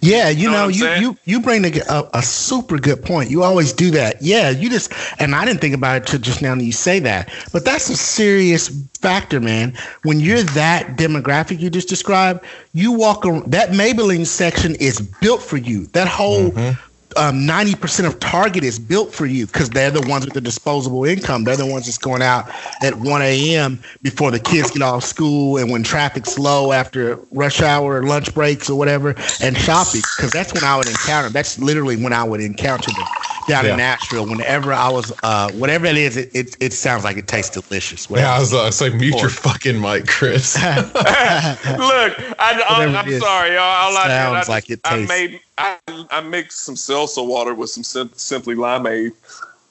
Yeah, you, you know, know you, you you bring a, a, a, super good point. You always do that. Yeah, you just and I didn't think about it till just now that you say that, but that's a serious factor, man. When you're that demographic you just described, you walk around that Maybelline section is built for you. That whole mm-hmm um, 90% of Target is built for you because they're the ones with the disposable income. They're the ones that's going out at 1 a.m. before the kids get off school and when traffic's low after rush hour, lunch breaks, or whatever, and shopping because that's when I would encounter. That's literally when I would encounter them down yeah. in Nashville. Whenever I was, uh, whatever it is, it, it, it sounds like it tastes delicious. Whatever. Yeah, I was, uh, it's like mute your fucking mic, Chris. Look, I, am sorry, y'all. All I sounds I, like it tastes. I made I, I mixed some seltzer water with some sim- simply limeade.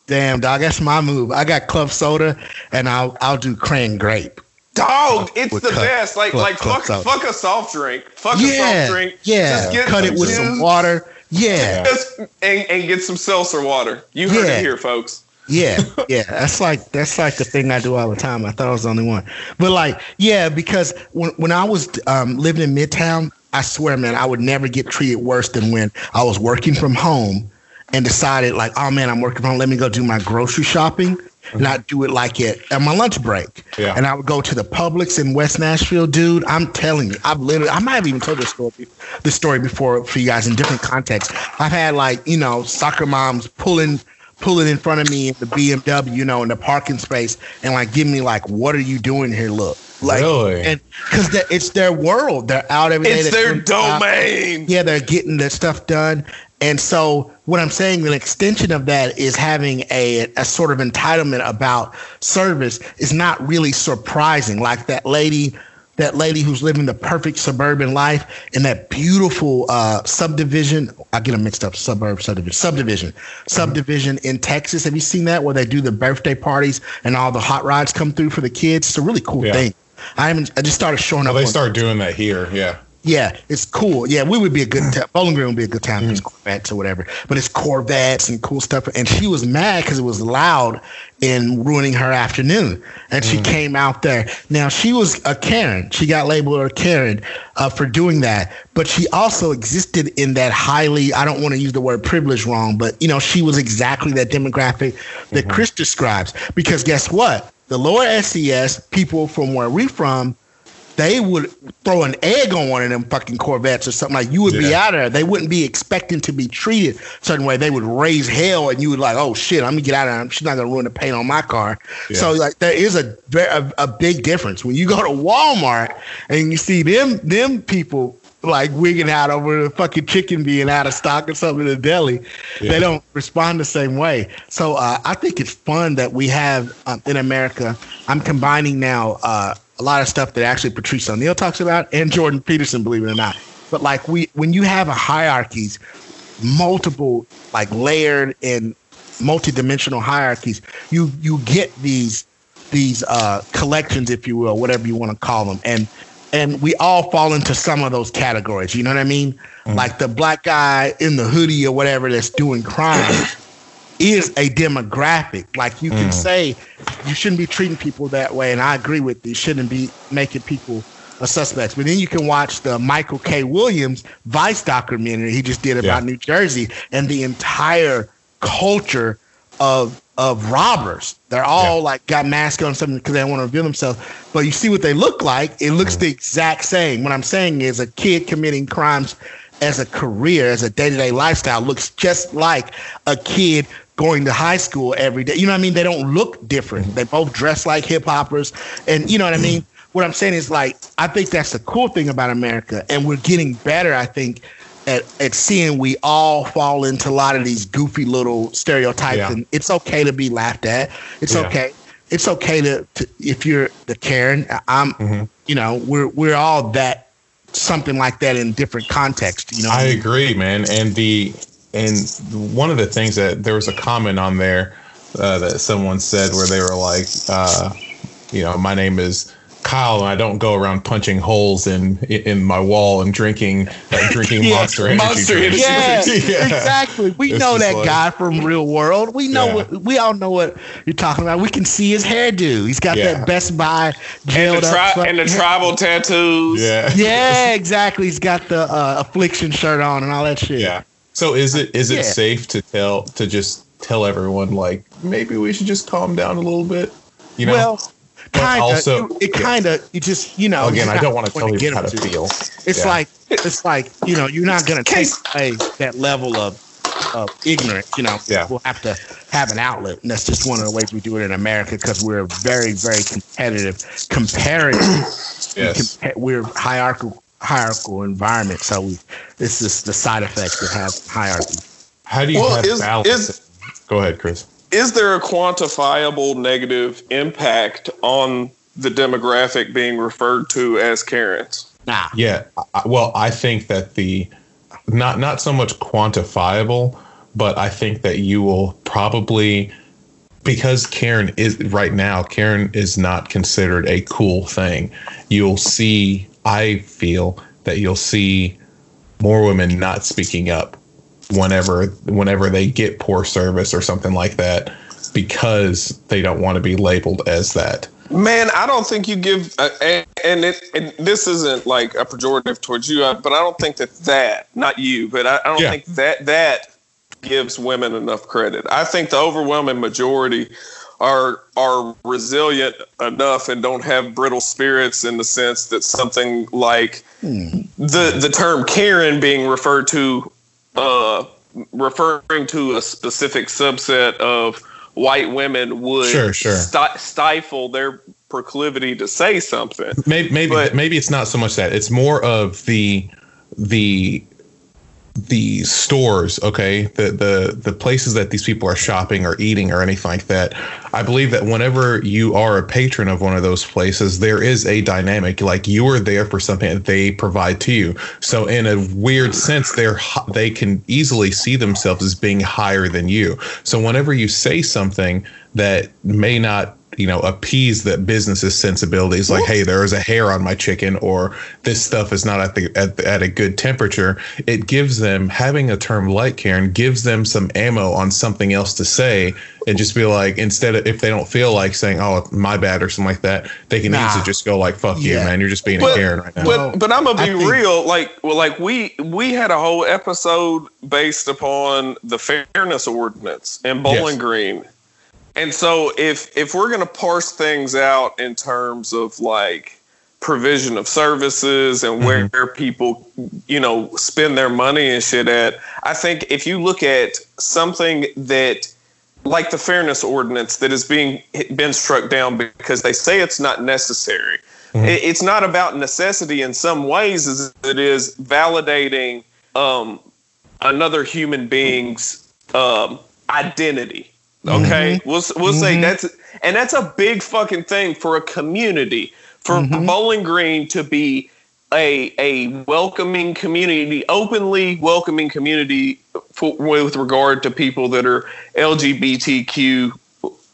Damn, dog, that's my move. I got club soda, and I'll I'll do cran grape. Dog, it's the best. Like club, like club fuck, fuck a soft drink. Fuck yeah, a soft drink. Yeah, Just get cut it with juice. some water. Yeah, and, and get some seltzer water. You heard yeah. it here, folks. Yeah, yeah, that's like that's like the thing I do all the time. I thought I was the only one, but like, yeah, because when when I was um, living in Midtown, I swear, man, I would never get treated worse than when I was working from home and decided like, oh man, I'm working from home. Let me go do my grocery shopping. And I do it like it at my lunch break. Yeah. And I would go to the Publix in West Nashville, dude. I'm telling you, I've literally, I might have even told this story, this story before for you guys in different contexts. I've had like, you know, soccer moms pulling pulling in front of me in the BMW, you know, in the parking space, and like give me like, "What are you doing here?" Look, like, really? and because it's their world, they're out every day. It's their domain. Yeah, they're getting their stuff done, and so what I'm saying, an extension of that is having a a sort of entitlement about service is not really surprising. Like that lady that lady who's living the perfect suburban life in that beautiful uh, subdivision. I get them mixed up. Suburb, subdivision, subdivision, mm-hmm. subdivision in Texas. Have you seen that where they do the birthday parties and all the hot rods come through for the kids? It's a really cool yeah. thing. I haven't. I just started showing well, up. They start doing that here. Yeah. Yeah, it's cool. Yeah, we would be a good t- Bowling Green would be a good time mm. for Corvettes or whatever. But it's Corvettes and cool stuff. And she was mad because it was loud and ruining her afternoon. And she mm. came out there. Now she was a Karen. She got labeled a Karen uh, for doing that. But she also existed in that highly. I don't want to use the word privilege wrong, but you know she was exactly that demographic that mm-hmm. Chris describes. Because guess what? The lower SES people from where we from they would throw an egg on one of them fucking Corvettes or something like you would yeah. be out of there. They wouldn't be expecting to be treated a certain way. They would raise hell and you would like, oh shit, I'm gonna get out of there. She's not gonna ruin the paint on my car. Yeah. So like there is a, a a big difference when you go to Walmart and you see them them people like wigging out over the fucking chicken being out of stock or something in the deli. Yeah. They don't respond the same way. So uh, I think it's fun that we have um, in America. I'm combining now uh, a lot of stuff that actually Patrice O'Neal talks about and Jordan Peterson, believe it or not. But like we, when you have a hierarchies, multiple like layered and multi-dimensional hierarchies, you you get these these uh, collections, if you will, whatever you want to call them, and and we all fall into some of those categories. You know what I mean? Mm-hmm. Like the black guy in the hoodie or whatever that's doing crime is a demographic. Like you can mm. say you shouldn't be treating people that way, and I agree with you. Shouldn't be making people a suspects. But then you can watch the Michael K. Williams Vice documentary he just did about yeah. New Jersey and the entire culture of of robbers. They're all yeah. like got masks on something because they don't want to reveal themselves. But you see what they look like. It looks mm. the exact same. What I'm saying is a kid committing crimes as a career, as a day to day lifestyle, looks just like a kid going to high school every day. You know what I mean? They don't look different. They both dress like hip hoppers. And you know what I mean? What I'm saying is like, I think that's the cool thing about America. And we're getting better, I think, at, at seeing we all fall into a lot of these goofy little stereotypes. Yeah. And it's okay to be laughed at. It's yeah. okay. it's okay to, to if you're the Karen. I'm, mm-hmm. you know, we're we're all that something like that in different contexts. You know, I agree, man. And the and one of the things that there was a comment on there uh, that someone said where they were like, uh, you know, my name is Kyle, and I don't go around punching holes in in my wall and drinking uh, drinking yeah, Monster Energy. Monster Energy. Yeah, yeah, exactly. We it's know that like, guy from Real World. We know yeah. what we all know what you're talking about. We can see his hairdo. He's got yeah. that Best Buy and the, tri- and the tribal tattoos. Yeah, yeah, exactly. He's got the uh, affliction shirt on and all that shit. Yeah. So is it is it safe to tell to just tell everyone like maybe we should just calm down a little bit? You know. Well, kind of also it, it kind of you just you know again i don't want to tell you how to feel it's yeah. like it's like you know you're not going to take away that level of of ignorance you know yeah. we'll have to have an outlet and that's just one of the ways we do it in america because we're very very competitive comparative yes. we're hierarchical hierarchical environment so we this is the side effects of have hierarchy how do you well, have is, balance is, go ahead chris is there a quantifiable negative impact on the demographic being referred to as Karens? Nah. Yeah. well, I think that the not not so much quantifiable, but I think that you will probably because Karen is right now, Karen is not considered a cool thing. You'll see, I feel that you'll see more women not speaking up whenever whenever they get poor service or something like that because they don't want to be labeled as that. Man, I don't think you give, uh, and, and, it, and this isn't like a pejorative towards you, uh, but I don't think that that, not you, but I, I don't yeah. think that that gives women enough credit. I think the overwhelming majority are are resilient enough and don't have brittle spirits in the sense that something like hmm. the the term Karen being referred to uh, referring to a specific subset of white women would sure, sure. St- stifle their proclivity to say something. Maybe maybe, but, maybe it's not so much that it's more of the the the stores, okay, the the the places that these people are shopping or eating or anything like that. I believe that whenever you are a patron of one of those places, there is a dynamic. Like you are there for something that they provide to you. So in a weird sense, they're they can easily see themselves as being higher than you. So whenever you say something that may not you know appease that business's sensibilities like hey there is a hair on my chicken or this stuff is not at the at, at a good temperature it gives them having a term like karen gives them some ammo on something else to say and just be like instead of if they don't feel like saying oh my bad or something like that they can nah. easily just go like fuck yeah. you man you're just being but, a karen right now but, but i'm gonna be think, real like well like we we had a whole episode based upon the fairness ordinance in bowling yes. green and so if if we're going to parse things out in terms of like provision of services and where mm-hmm. people you know spend their money and shit at i think if you look at something that like the fairness ordinance that is being been struck down because they say it's not necessary mm-hmm. it's not about necessity in some ways as it is validating um, another human being's um, identity Okay, mm-hmm. we'll we'll mm-hmm. say that's and that's a big fucking thing for a community for mm-hmm. Bowling Green to be a a welcoming community, openly welcoming community for, with regard to people that are LGBTQ,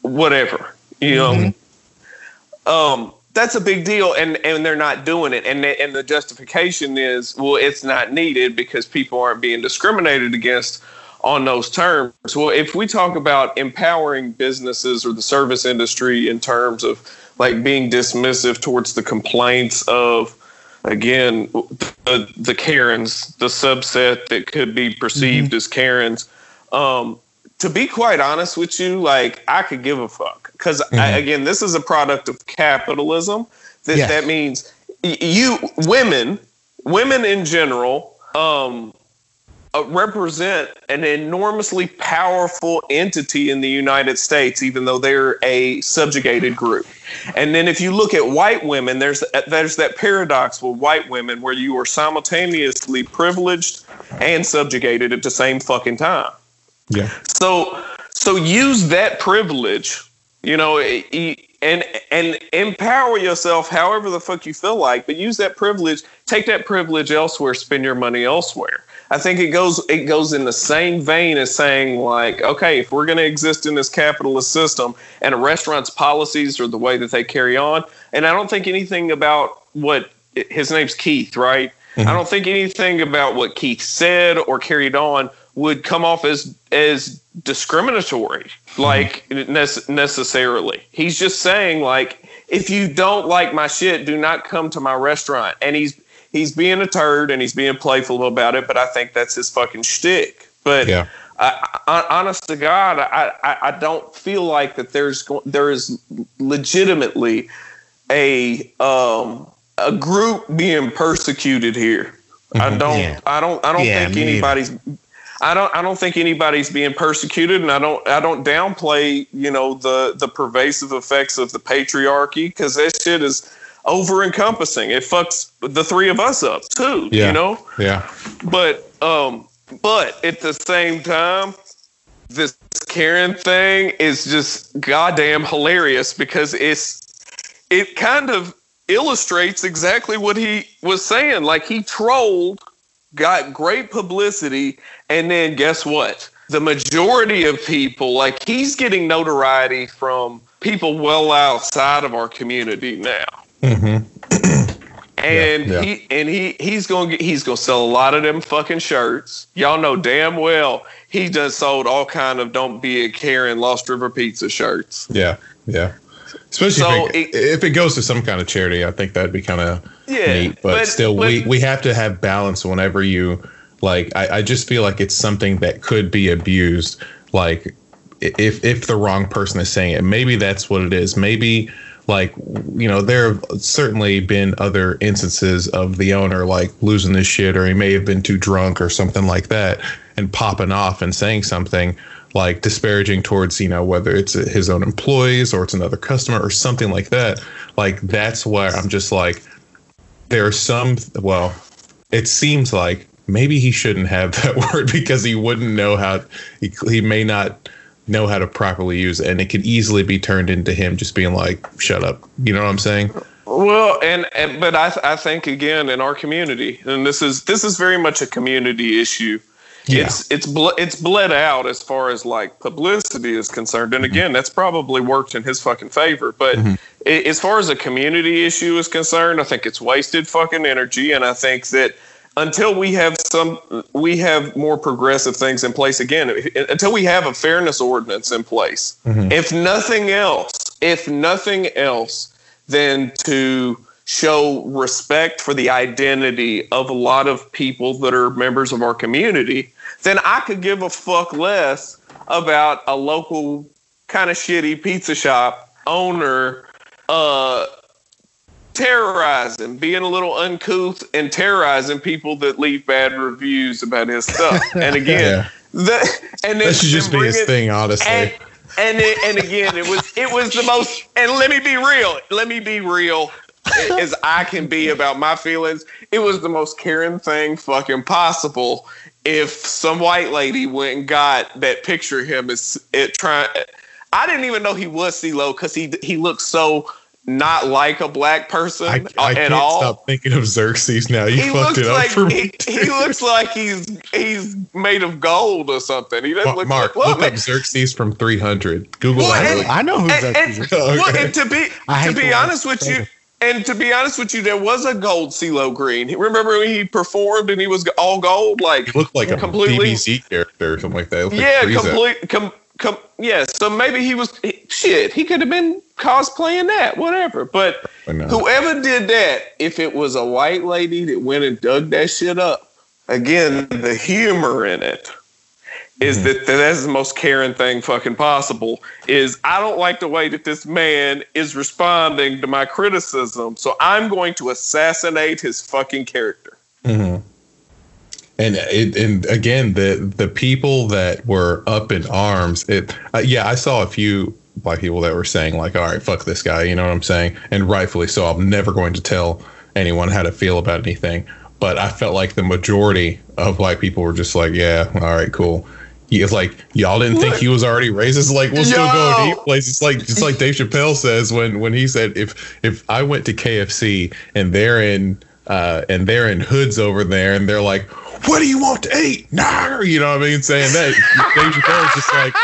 whatever you know. Mm-hmm. Um, that's a big deal, and and they're not doing it, and they, and the justification is well, it's not needed because people aren't being discriminated against on those terms. Well, if we talk about empowering businesses or the service industry in terms of like being dismissive towards the complaints of again the, the Karens, the subset that could be perceived mm-hmm. as Karens. Um, to be quite honest with you, like I could give a fuck because mm-hmm. again, this is a product of capitalism. That yes. that means you women, women in general, um, uh, represent an enormously powerful entity in the United States, even though they're a subjugated group. And then if you look at white women, there's there's that paradox with white women where you are simultaneously privileged and subjugated at the same fucking time. Yeah. So so use that privilege You know, and and empower yourself however the fuck you feel like, but use that privilege, take that privilege elsewhere, spend your money elsewhere. I think it goes it goes in the same vein as saying like, okay, if we're going to exist in this capitalist system and a restaurant's policies are the way that they carry on, and I don't think anything about what his name's Keith, right? Mm-hmm. I don't think anything about what Keith said or carried on would come off as as discriminatory, mm-hmm. like mm-hmm. necessarily. He's just saying like, if you don't like my shit, do not come to my restaurant. And he's he's being a turd and he's being playful about it, but I think that's his fucking shtick. But yeah. I, I, honest to God, I, I, I don't feel like that there's there is legitimately a um a group being persecuted here. Mm-hmm. I don't yeah. I don't I don't yeah, think anybody's either. I don't I don't think anybody's being persecuted and I don't I don't downplay, you know, the the pervasive effects of the patriarchy cuz that shit is over encompassing. It fucks the three of us up too, yeah. you know? Yeah. But um but at the same time this Karen thing is just goddamn hilarious because it's it kind of illustrates exactly what he was saying. Like he trolled, got great publicity, and then guess what? The majority of people, like he's getting notoriety from people well outside of our community now. Mm-hmm. and yeah, yeah. he and he he's gonna get, he's gonna sell a lot of them fucking shirts. Y'all know damn well he just sold all kind of "Don't Be a Karen" Lost River Pizza shirts. Yeah, yeah. Especially so if, it, it, if, it, goes to some kind of charity, I think that'd be kind of yeah, neat. But, but still, we we have to have balance whenever you like. I, I just feel like it's something that could be abused. Like if if the wrong person is saying it, maybe that's what it is. Maybe like you know there have certainly been other instances of the owner like losing his shit or he may have been too drunk or something like that and popping off and saying something like disparaging towards you know whether it's his own employees or it's another customer or something like that like that's where i'm just like there are some well it seems like maybe he shouldn't have that word because he wouldn't know how he, he may not know how to properly use it and it could easily be turned into him just being like shut up. You know what i'm saying? Well and, and but I, I think again in our community and this is this is very much a community issue yeah. it's it's ble- it's bled out as far as like publicity is concerned and mm-hmm. again that's probably worked in his fucking favor but mm-hmm. it, as far as a community issue is concerned i think it's wasted fucking energy and i think that until we have some we have more progressive things in place again until we have a fairness ordinance in place mm-hmm. if nothing else if nothing else then to show respect for the identity of a lot of people that are members of our community, then I could give a fuck less about a local kind of shitty pizza shop owner uh, terrorizing, being a little uncouth and terrorizing people that leave bad reviews about his stuff. And again, yeah. the, and that should just be his thing, honestly. And, and it, and again, it was it was the most. And let me be real. Let me be real as I can be about my feelings. It was the most Karen thing fucking possible. If some white lady went and got that picture of him as it trying, I didn't even know he was CeeLo because he he looked so not like a black person I, I at can't all. Stop thinking of Xerxes now. You he fucked it up like, for me. He, he, looks like he's he's made of gold or something. He doesn't look Mark, like, look up Xerxes from 300. Google well, and, I know who Xerxes and, is. okay. well, and to be to be honest with you, and to be honest with you, there was a gold CeeLo Green. Remember when he performed and he was all gold, like he looked like a completely BBC character or something like that. Yeah, like complete. Com, com, yeah, so maybe he was shit. He could have been cosplaying that, whatever. But whoever did that, if it was a white lady that went and dug that shit up, again, the humor in it is mm-hmm. that that's the most Karen thing fucking possible. Is I don't like the way that this man is responding to my criticism, so I'm going to assassinate his fucking character. Mm-hmm. And it, and again, the the people that were up in arms, it uh, yeah, I saw a few black people that were saying like, all right, fuck this guy, you know what I'm saying, and rightfully so. I'm never going to tell anyone how to feel about anything, but I felt like the majority of black people were just like, yeah, all right, cool He's like, y'all didn't think he was already racist. Like, we'll still go to eat places. Like, it's like Dave Chappelle says when when he said, if if I went to KFC and they're in uh, and they're in hoods over there, and they're like, "What do you want to eat?" Nah, you know what I mean? Saying that Dave Chappelle's just like,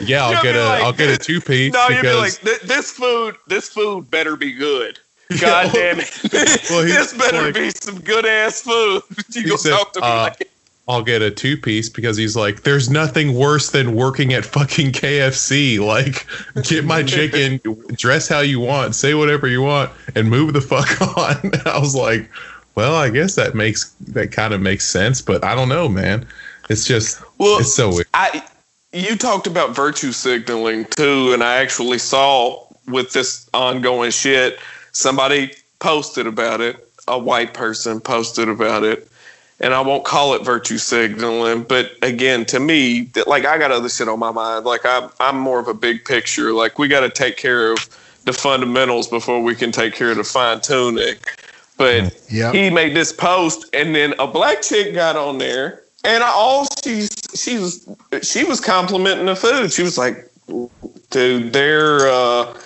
"Yeah, I'll get a like, will get a two piece." No, you'd be like, "This food, this food better be good." God damn it! well, this better like, be some good ass food. You go said, talk to me uh, like I'll get a two piece because he's like, there's nothing worse than working at fucking KFC. Like, get my chicken, dress how you want, say whatever you want, and move the fuck on. I was like, well, I guess that makes that kind of makes sense, but I don't know, man. It's just well, it's so weird. I you talked about virtue signaling too, and I actually saw with this ongoing shit, somebody posted about it. A white person posted about it and I won't call it virtue signaling, but again, to me, like I got other shit on my mind. Like I'm, I'm more of a big picture. Like we got to take care of the fundamentals before we can take care of the fine tuning. But yep. he made this post, and then a black chick got on there, and all she she was she was complimenting the food. She was like, "Dude, they're." Uh,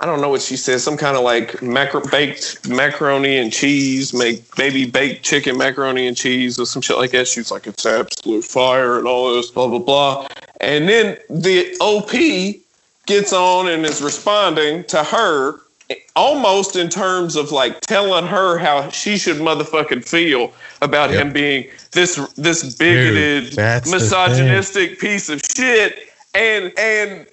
I don't know what she said, some kind of like macro- baked macaroni and cheese, make maybe baked chicken macaroni and cheese or some shit like that. She's like, it's absolute fire and all this, blah, blah, blah. And then the OP gets on and is responding to her eh, almost in terms of like telling her how she should motherfucking feel about yep. him being this this bigoted, Dude, misogynistic piece of shit. And and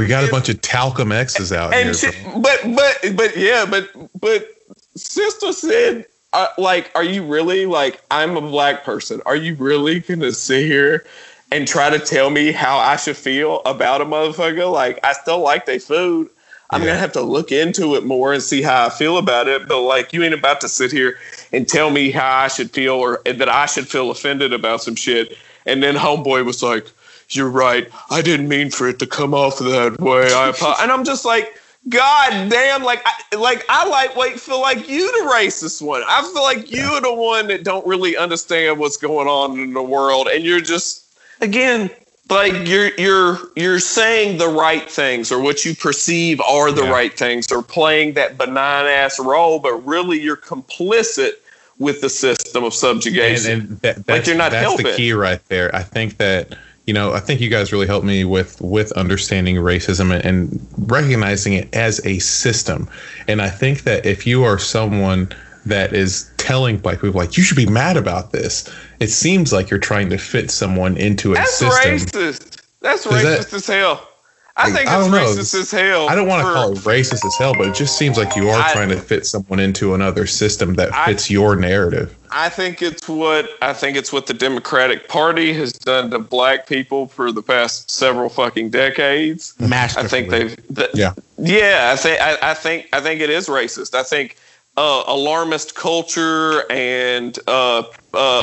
we got a bunch of talcum X's out and here. She, but but but yeah, but but sister said uh, like, are you really like I'm a black person? Are you really gonna sit here and try to tell me how I should feel about a motherfucker? Like I still like their food. I'm yeah. gonna have to look into it more and see how I feel about it. But like, you ain't about to sit here and tell me how I should feel or that I should feel offended about some shit. And then homeboy was like, you're right. I didn't mean for it to come off that way. I and I'm just like, God damn, like, I, like I lightweight feel like you the racist one. I feel like you are the one that don't really understand what's going on in the world, and you're just again like you're you're you're saying the right things or what you perceive are the yeah. right things or playing that benign ass role, but really you're complicit with the system of subjugation. And, and that, like you're not that's helping. the key right there. I think that you know, I think you guys really helped me with with understanding racism and, and recognizing it as a system. And I think that if you are someone that is telling black people like you should be mad about this, it seems like you're trying to fit someone into a That's system. racist. That's racist that, as hell. I think I it's racist know. as hell. I don't want to call it racist as hell, but it just seems like you are I, trying to fit someone into another system that fits I, your narrative. I think it's what I think it's what the Democratic Party has done to black people for the past several fucking decades. I think they've yeah. Yeah, I think I, I think I think it is racist. I think uh, alarmist culture and uh, uh,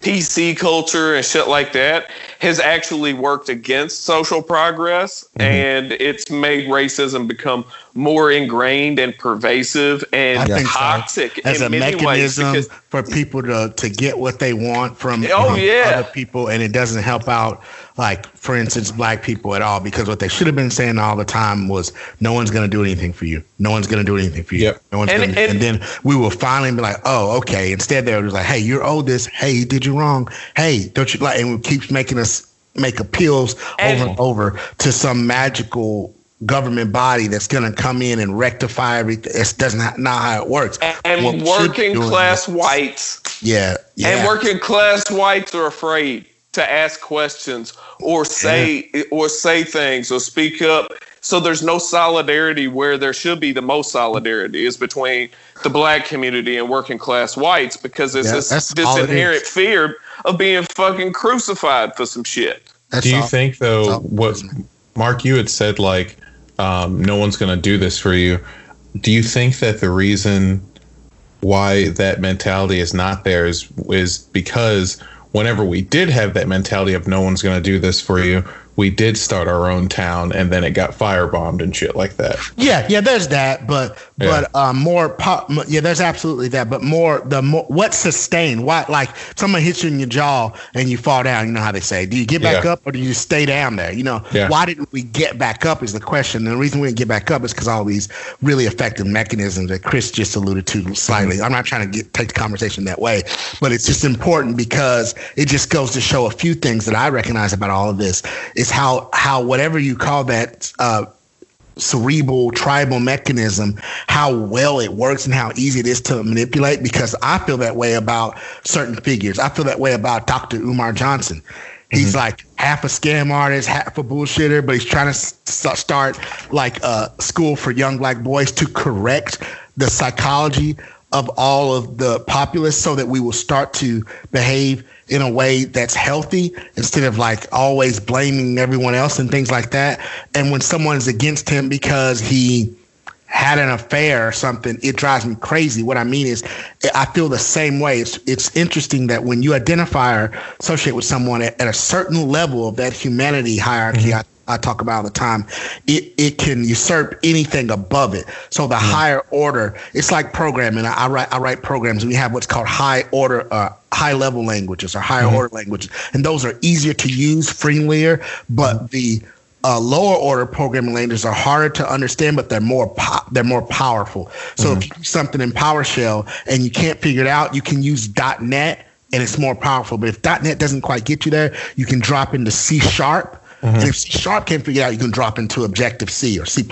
PC culture and shit like that has actually worked against social progress mm-hmm. and it's made racism become more ingrained and pervasive and toxic so. as a mechanism for people to, to get what they want from oh, yeah. other people and it doesn't help out like for instance black people at all because what they should have been saying all the time was no one's going to do anything for you. No one's going to do anything for you. Yep. no one's and, gonna, and, and, then we will finally be like oh okay. Instead they were just like hey you're owed this hey you did you wrong. Hey don't you like and it keeps making us make appeals and, over and over to some magical government body that's going to come in and rectify everything. It doesn't not how it works. And, and working class whites, yeah, yeah, and working class whites are afraid to ask questions or say yeah. or say things or speak up. So there's no solidarity where there should be the most solidarity is between the black community and working class whites because it's yeah, this, this inherent fear of being fucking crucified for some shit. That's do you all, think though what Mark you had said like um, no one's going to do this for you? Do you think that the reason why that mentality is not there is is because whenever we did have that mentality of no one's going to do this for you, we did start our own town and then it got firebombed and shit like that. Yeah, yeah, there's that, but yeah. but um, more pop. Yeah, there's absolutely that, but more the more what sustained. Why like someone hits you in your jaw and you fall down. You know how they say, do you get back yeah. up or do you stay down there? You know, yeah. why didn't we get back up is the question. And the reason we didn't get back up is because all these really effective mechanisms that Chris just alluded to slightly. I'm not trying to get, take the conversation that way, but it's just important because it just goes to show a few things that I recognize about all of this is how how whatever you call that uh, cerebral tribal mechanism how well it works and how easy it is to manipulate because i feel that way about certain figures i feel that way about dr umar johnson he's mm-hmm. like half a scam artist half a bullshitter but he's trying to start like a school for young black boys to correct the psychology of all of the populace so that we will start to behave in a way that's healthy instead of like always blaming everyone else and things like that. And when someone's against him because he had an affair or something, it drives me crazy. What I mean is, I feel the same way. It's it's interesting that when you identify or associate with someone at, at a certain level of that humanity hierarchy, mm-hmm. I talk about all the time, it, it can usurp anything above it. So the mm-hmm. higher order, it's like programming. I, I, write I write programs and we have what's called high order uh, high level languages or higher mm-hmm. order languages. And those are easier to use, friendlier, but mm-hmm. the uh, lower order programming languages are harder to understand, but they're more po- they're more powerful. So if mm-hmm. you do something in PowerShell and you can't figure it out, you can use .NET and it's more powerful. But if .NET doesn't quite get you there, you can drop into C sharp Mm-hmm. And if C sharp can't figure it out, you can drop into Objective C or C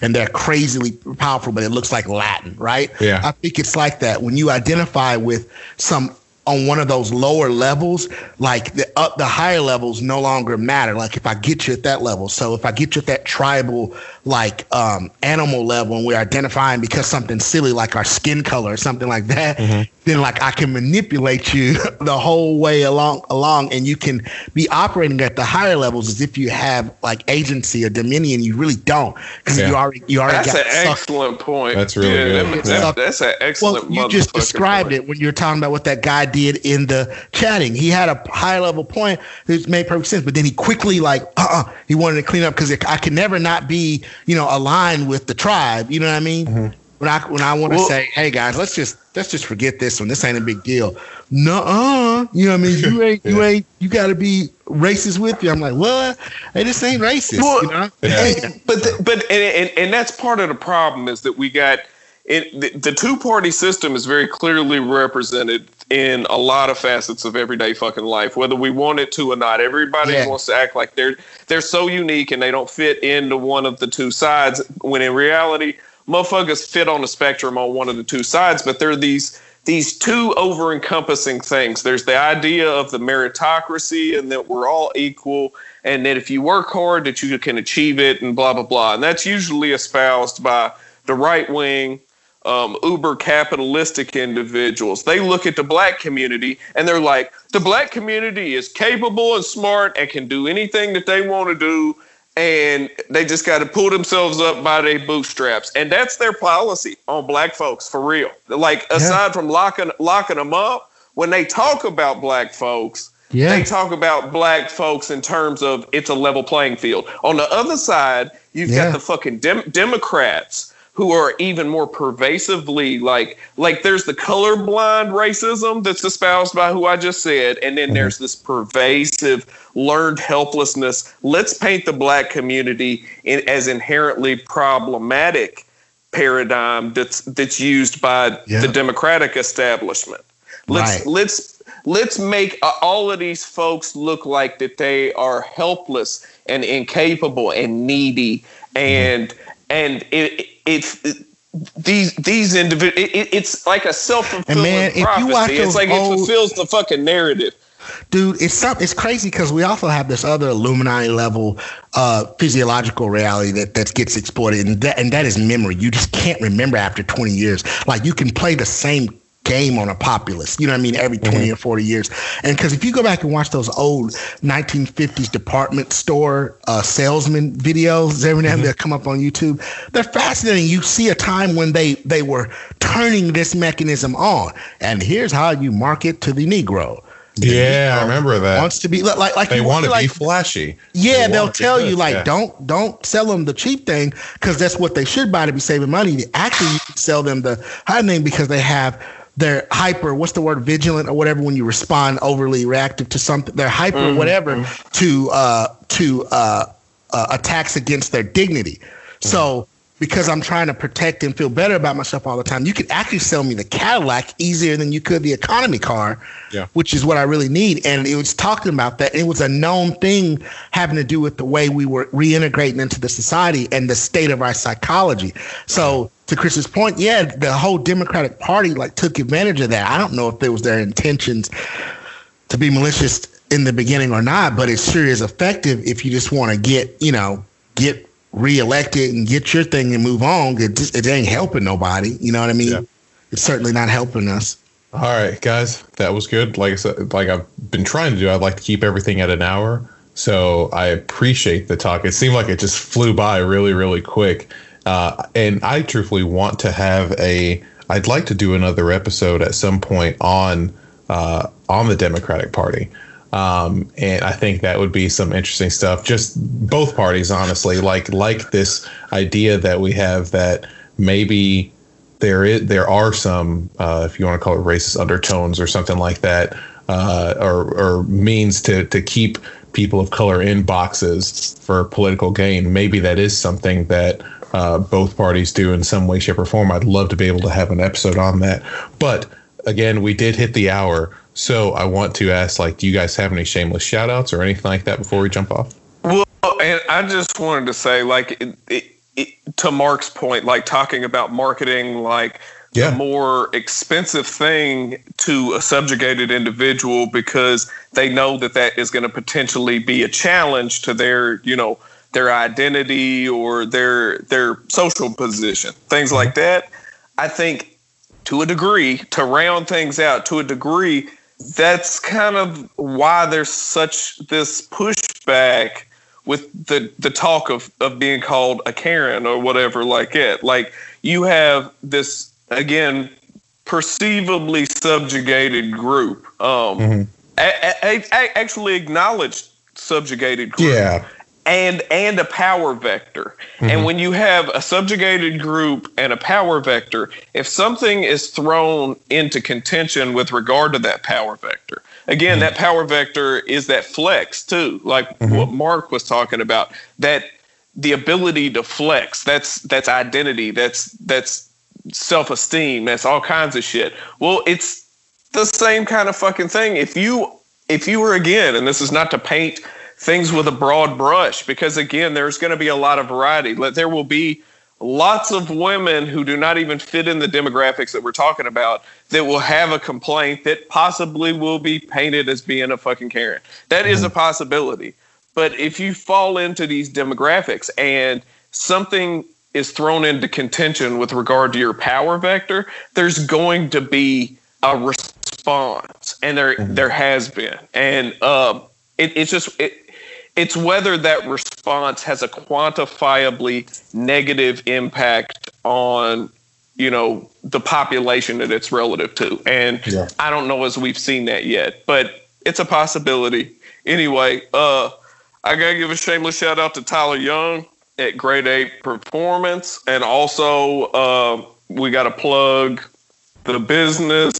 and they're crazily powerful, but it looks like Latin, right? Yeah. I think it's like that. When you identify with some on one of those lower levels, like the up the higher levels no longer matter. Like if I get you at that level, so if I get you at that tribal like um, animal level and we're identifying because something silly like our skin color or something like that, mm-hmm. Then like I can manipulate you the whole way along along and you can be operating at the higher levels as if you have like agency or dominion. You really don't because yeah. you already you already got that. that's an excellent point. That's really yeah, good. That, that's an excellent. Well, you just described point. it when you're talking about what that guy did in the chatting. He had a high level point that made perfect sense, but then he quickly like uh uh-uh, he wanted to clean up because I can never not be you know, aligned with the tribe. You know what I mean? Mm-hmm. When I when I want to well, say, hey guys, let's just let's just forget this one. This ain't a big deal. No, uh, you know what I mean? You ain't you ain't you got to be racist with you. I'm like, what? Hey, this ain't racist. Well, you know? Yeah. but the, but and, and and that's part of the problem is that we got it, the, the two party system is very clearly represented in a lot of facets of everyday fucking life, whether we want it to or not. Everybody yeah. wants to act like they're they're so unique and they don't fit into one of the two sides. When in reality, motherfuckers fit on the spectrum on one of the two sides, but they're these these two over encompassing things. There's the idea of the meritocracy and that we're all equal and that if you work hard that you can achieve it and blah blah blah. And that's usually espoused by the right wing um, uber capitalistic individuals. They look at the black community and they're like, the black community is capable and smart and can do anything that they want to do. And they just got to pull themselves up by their bootstraps. And that's their policy on black folks for real. Like, aside yeah. from locking, locking them up, when they talk about black folks, yeah. they talk about black folks in terms of it's a level playing field. On the other side, you've yeah. got the fucking dem- Democrats who are even more pervasively like like there's the colorblind racism that's espoused by who I just said, and then mm-hmm. there's this pervasive learned helplessness. Let's paint the black community in, as inherently problematic paradigm that's that's used by yeah. the democratic establishment. Let's right. let's let's make uh, all of these folks look like that they are helpless and incapable and needy and mm-hmm. and it, it's it, these these individuals. It, it's like a self fulfilling prophecy. it's like old, it fulfills the fucking narrative. Dude, it's some, it's crazy because we also have this other Illuminati level uh, physiological reality that, that gets exploited, and that, and that is memory. You just can't remember after 20 years. Like you can play the same game on a populace. You know what I mean? Every 20 mm-hmm. or 40 years. And because if you go back and watch those old 1950s department store uh, salesman videos, every now and mm-hmm. they come up on YouTube, they're fascinating. You see a time when they, they were turning this mechanism on. And here's how you market to the Negro. Yeah, I remember that. Wants to be like like they want to like, be flashy. Yeah, they will tell you like yeah. don't don't sell them the cheap thing because that's what they should buy to be saving money. Actually, you sell them the high thing because they have they're hyper what's the word vigilant or whatever when you respond overly reactive to something they're hyper mm-hmm. whatever to uh to uh, uh attacks against their dignity mm-hmm. so because I'm trying to protect and feel better about myself all the time. You could actually sell me the Cadillac easier than you could the economy car, yeah. which is what I really need. And it was talking about that. It was a known thing having to do with the way we were reintegrating into the society and the state of our psychology. So to Chris's point, yeah, the whole Democratic Party like took advantage of that. I don't know if it was their intentions to be malicious in the beginning or not, but it sure is effective if you just want to get, you know, get reelected and get your thing and move on. It just it ain't helping nobody. You know what I mean? Yeah. It's certainly not helping us. All right, guys, that was good. Like I said, like I've been trying to do, I'd like to keep everything at an hour. So I appreciate the talk. It seemed like it just flew by really, really quick. Uh, and I truthfully want to have a. I'd like to do another episode at some point on uh, on the Democratic Party. Um, and I think that would be some interesting stuff. Just both parties, honestly, like like this idea that we have that maybe there is there are some, uh, if you want to call it racist undertones or something like that, uh, or or means to to keep people of color in boxes for political gain. Maybe that is something that uh, both parties do in some way, shape, or form. I'd love to be able to have an episode on that, but again, we did hit the hour. So I want to ask, like, do you guys have any shameless shout outs or anything like that before we jump off? Well, and I just wanted to say, like, it, it, it, to Mark's point, like talking about marketing, like yeah. the more expensive thing to a subjugated individual because they know that that is going to potentially be a challenge to their, you know, their identity or their their social position, things mm-hmm. like that. I think to a degree, to round things out to a degree, that's kind of why there's such this pushback with the the talk of of being called a Karen or whatever like it. Like you have this again perceivably subjugated group, um, mm-hmm. a, a, a, actually acknowledged subjugated group. Yeah and and a power vector. Mm-hmm. And when you have a subjugated group and a power vector, if something is thrown into contention with regard to that power vector, again, mm-hmm. that power vector is that flex too, like mm-hmm. what Mark was talking about. That the ability to flex, that's that's identity, that's that's self-esteem, that's all kinds of shit. Well, it's the same kind of fucking thing. If you if you were again, and this is not to paint things with a broad brush because again there's going to be a lot of variety there will be lots of women who do not even fit in the demographics that we're talking about that will have a complaint that possibly will be painted as being a fucking Karen. That is a mm-hmm. possibility. But if you fall into these demographics and something is thrown into contention with regard to your power vector, there's going to be a response, and there mm-hmm. there has been, and uh, it, it's just it, it's whether that response has a quantifiably negative impact on you know the population that it's relative to. And yeah. i don't know as we've seen that yet but it's a possibility. Anyway uh i gotta give a shameless shout out to tyler young at grade eight performance. And also uh we gotta plug the business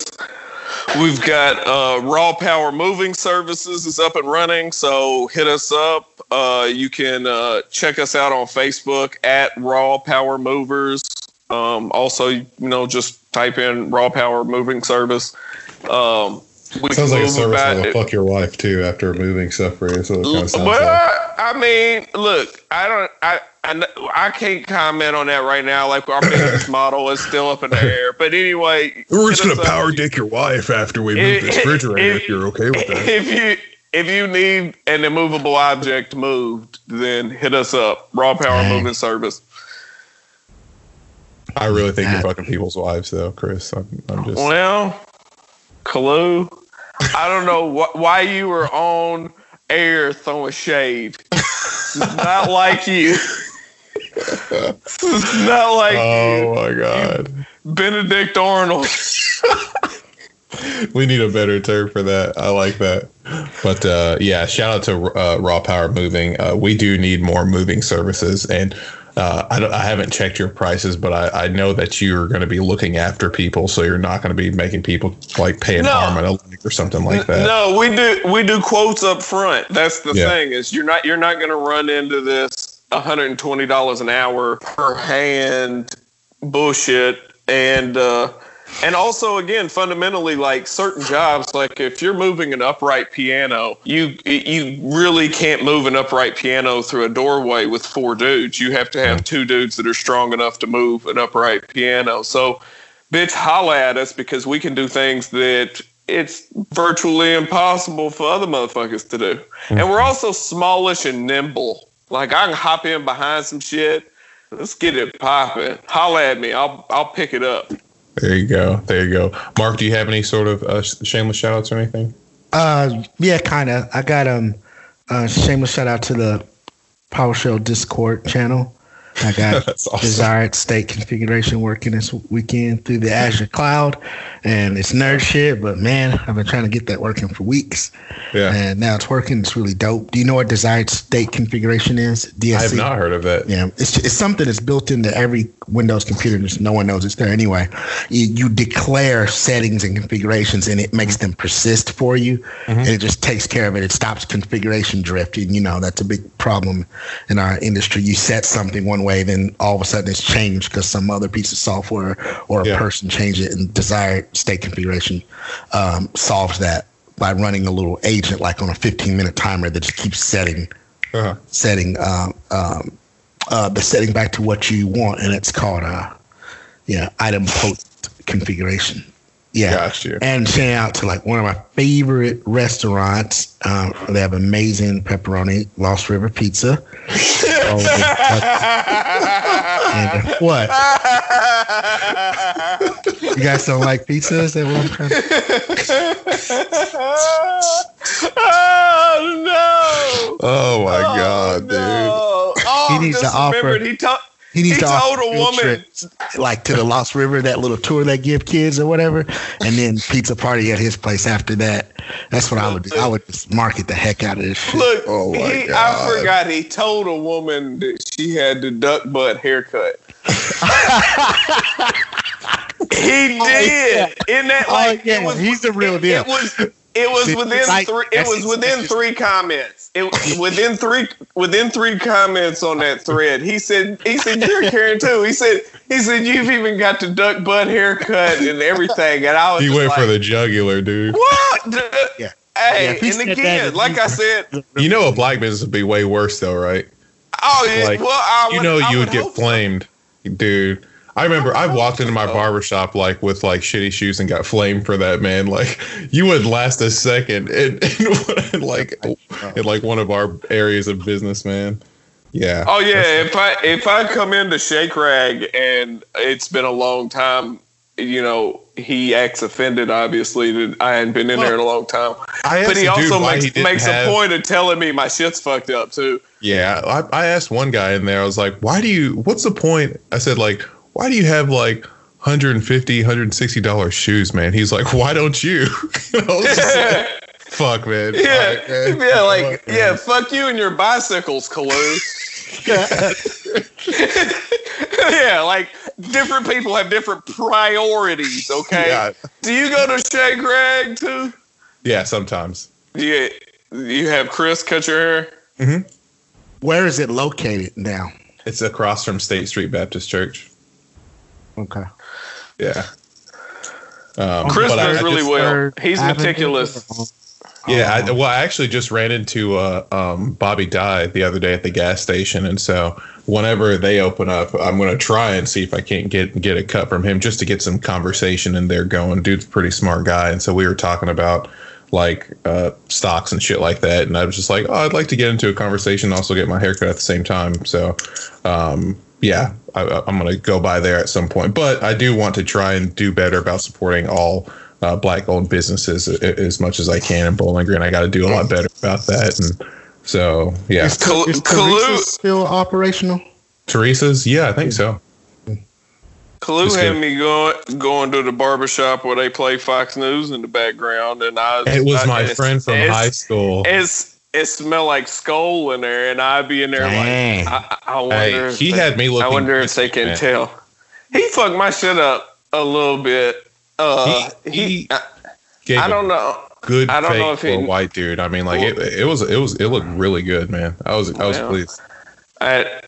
We've got uh, Raw Power Moving Services is up and running, so hit us up. Uh, you can uh, check us out on Facebook at Raw Power Movers. Um, also, you know, just type in Raw Power Moving Service. Um, sounds like a service that'll fuck your wife too after moving stuff for you. So it kind of sounds well, like. I mean, look, I don't, I, I, I can't comment on that right now. Like our business model is still up in the air. But anyway, we're just gonna power dick your wife after we move this refrigerator. If, if you're okay with that. If you if you need an immovable object moved, then hit us up. Raw Power Dang. Moving Service. I really think you're fucking people's wives, though, Chris. I'm, I'm just well, Kalu. I don't know wh- why you were on air throwing shade. not like you. not like oh you. my god, Benedict Arnold. we need a better term for that. I like that. But uh, yeah, shout out to uh, Raw Power Moving. Uh, we do need more moving services, and uh, I, I, haven't checked your prices, but I, I know that you're going to be looking after people, so you're not going to be making people like pay an no. arm and a leg or something like that. No, we do we do quotes up front. That's the yeah. thing is you're not you're not going to run into this 120 dollars an hour per hand bullshit and. uh and also, again, fundamentally, like certain jobs, like if you're moving an upright piano, you you really can't move an upright piano through a doorway with four dudes. You have to have two dudes that are strong enough to move an upright piano. So, bitch, holla at us because we can do things that it's virtually impossible for other motherfuckers to do. And we're also smallish and nimble. Like I can hop in behind some shit. Let's get it popping. Holla at me. I'll I'll pick it up. There you go. There you go. Mark, do you have any sort of uh, shameless shout outs or anything? Uh, yeah, kind of. I got um, a shameless shout out to the PowerShell Discord channel. I got awesome. desired state configuration working this weekend through the Azure cloud. And it's nerd shit, but man, I've been trying to get that working for weeks. Yeah. And now it's working. It's really dope. Do you know what desired state configuration is? DSC? I have not heard of it. Yeah. It's, it's something that's built into every Windows computer. Just no one knows it's there anyway. You, you declare settings and configurations and it makes them persist for you. Mm-hmm. And it just takes care of it. It stops configuration drifting. You know, that's a big problem in our industry. You set something one way, then all of a sudden it's changed because some other piece of software or a yeah. person changed it and desired state configuration um, solves that by running a little agent like on a 15 minute timer that just keeps setting uh-huh. setting uh, um, uh, the setting back to what you want and it's called uh yeah idempotent configuration yeah. Gotcha. And shout out to like one of my favorite restaurants. Um, they have amazing pepperoni, Lost River Pizza. oh, and, uh, what? you guys don't like pizza? Is that what I'm trying to Oh no! Oh my oh, god, no. dude! Oh, he needs to offer. He talked he needs he to told a woman like to the Lost River, that little tour they give kids or whatever, and then pizza party at his place after that. That's what I would do. I would just market the heck out of this. Shit. Look, oh he, I forgot he told a woman that she had the duck butt haircut. he oh, did. Yeah. In that, oh, like, oh, yeah. was, he's the real deal. It was it was within three. It was within three comments. It within three within three comments on that thread. He said he said you're Karen too. He said he said you've even got the duck butt haircut and everything. And I was he went like, for the jugular, dude. What? Yeah. Hey, yeah, and again, like I said, you know, a black business would be way worse, though, right? Oh, yeah. Like, well, I you know, you would, would get flamed, so. dude. I remember I walked into my barbershop like with like shitty shoes and got flamed for that man. Like you wouldn't last a second in, in, like in like one of our areas of business, man. Yeah. Oh yeah. If I if I come into Shake Rag and it's been a long time, you know, he acts offended. Obviously, that I hadn't been in well, there in a long time. I but he also makes he makes have... a point of telling me my shit's fucked up too. Yeah, I, I asked one guy in there. I was like, "Why do you? What's the point?" I said, "Like, why do you have like 150 160 dollar shoes man? He's like why don't you, you know, like, fuck man. Yeah. Right, man. yeah like fuck, yeah fuck you and your bicycles Kalu. yeah like different people have different priorities okay? Yeah. do you go to shake rag too? Yeah sometimes. Yeah you have chris cut your hair? Mm-hmm. where is it located now? It's across from state street baptist church Okay. Yeah. Um, Chris knows really well. He's meticulous. Yeah, I, well, I actually just ran into uh, um, Bobby Dye the other day at the gas station, and so whenever they open up, I'm going to try and see if I can't get get a cut from him just to get some conversation in there going. Dude's a pretty smart guy, and so we were talking about like uh, stocks and shit like that, and I was just like, oh, I'd like to get into a conversation, and also get my haircut at the same time. So, um, yeah, I, am going to go by there at some point. But I do want to try and do better about supporting all uh, black owned businesses as much as I can in Bowling Green. I got to do a lot better about that. And so, yeah. Is, Cal- is Teresa still operational? Teresa's? Yeah, I think so. Kalu Just had me going going to the barbershop where they play Fox News in the background, and I. It was I, my friend from high school. It's it smelled like skull in there, and I'd be in there Dang. like, I, I wonder. Hey, he they, had me looking. I wonder if they can man. tell. He fucked my shit up a little bit. Uh, he, he I, I don't know. Good I don't know if for he, a white dude. I mean, like it, it was, it was, it looked really good, man. I was, I was well, pleased. I,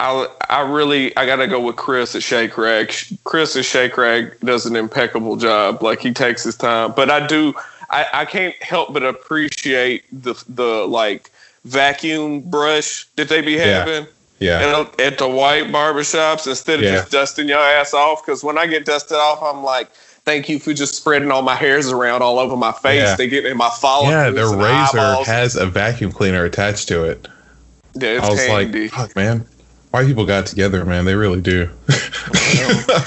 I, I really I gotta go with Chris at Shake Rag. Chris at Shake Rag does an impeccable job. Like he takes his time, but I do I, I can't help but appreciate the the like vacuum brush that they be having. Yeah. At, at the white barbershops instead of yeah. just dusting your ass off. Because when I get dusted off, I'm like, thank you for just spreading all my hairs around all over my face. Yeah. They get in my follicles. Yeah, their razor eyeballs. has a vacuum cleaner attached to it. Yeah, I was handy. like, fuck, man white people got together, man. They really do.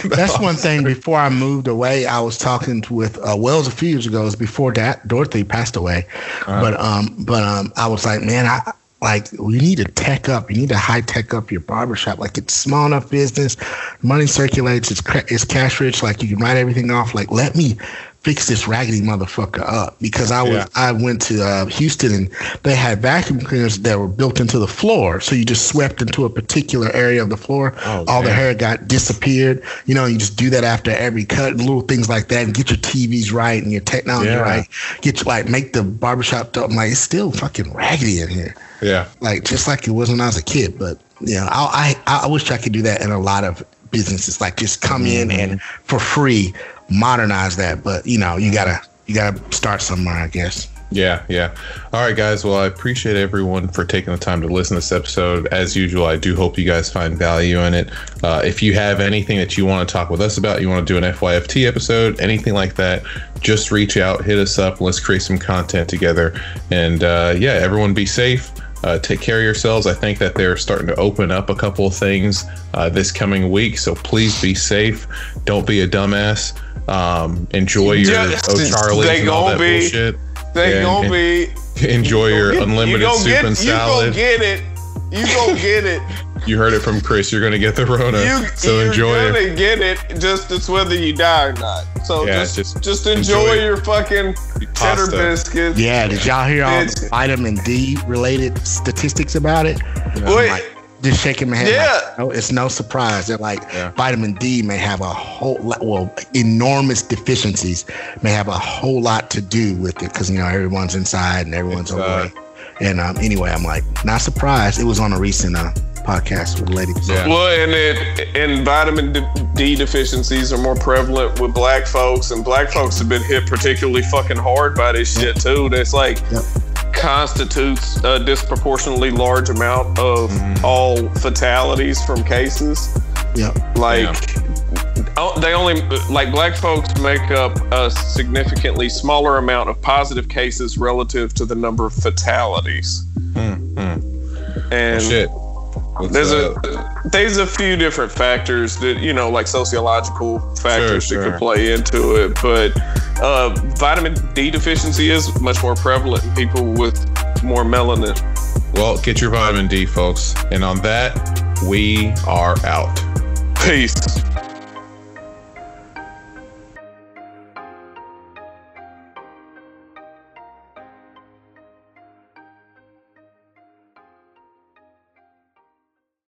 That's one thing. Before I moved away, I was talking with uh, Wells a few years ago. It was before that Dorothy passed away, uh-huh. but um, but um, I was like, man, I like we need to tech up. You need to high tech up your barbershop. Like it's small enough business, money circulates. It's it's cash rich. Like you can write everything off. Like let me fix this raggedy motherfucker up because I was yeah. I went to uh, Houston and they had vacuum cleaners that were built into the floor, so you just swept into a particular area of the floor. Oh, all man. the hair got disappeared. You know, you just do that after every cut, and little things like that, and get your TVs right and your technology yeah. right. Get you like make the barbershop. I'm like it's still fucking raggedy in here. Yeah, like just like it was when I was a kid. But you know, I I, I wish I could do that in a lot of businesses. Like just come mm-hmm. in and for free modernize that. But you know, you gotta you gotta start somewhere, I guess. Yeah, yeah. All right, guys. Well, I appreciate everyone for taking the time to listen to this episode. As usual, I do hope you guys find value in it. Uh, if you have anything that you want to talk with us about, you want to do an FYFT episode, anything like that, just reach out, hit us up, let's create some content together. And uh, yeah, everyone be safe. Uh, take care of yourselves. I think that they're starting to open up a couple of things uh, this coming week. So please be safe. Don't be a dumbass. Um, enjoy your Just, oh Charlie's and all that be, bullshit. They yeah, gonna be enjoy your get, unlimited you soup get, and salad. You go get it. You gonna get it. you heard it from Chris. You're gonna get the Rona. You, so enjoy it. You're gonna get it. Just it's whether you die or not. So yeah, just, just just enjoy, enjoy your fucking cheddar biscuits. Yeah. Did y'all hear all the vitamin D related statistics about it? You know, Wait just shaking my head. Yeah. Like, no, it's no surprise that like yeah. vitamin D may have a whole lot, well, enormous deficiencies may have a whole lot to do with it because you know everyone's inside and everyone's it's, uh, And um, anyway, I'm like not surprised. It was on a recent uh, podcast with lady. Yeah. Well, and it and vitamin D deficiencies are more prevalent with black folks, and black folks have been hit particularly fucking hard by this shit too. That's like. Yep constitutes a disproportionately large amount of mm. all fatalities from cases. Yeah. Like yeah. They only like black folks make up a significantly smaller amount of positive cases relative to the number of fatalities. Mm-hmm. And oh, shit. What's there's a there's a few different factors that you know like sociological factors sure, that could play into it, but uh, vitamin D deficiency is much more prevalent in people with more melanin. Well, get your vitamin D, folks. And on that, we are out. Peace.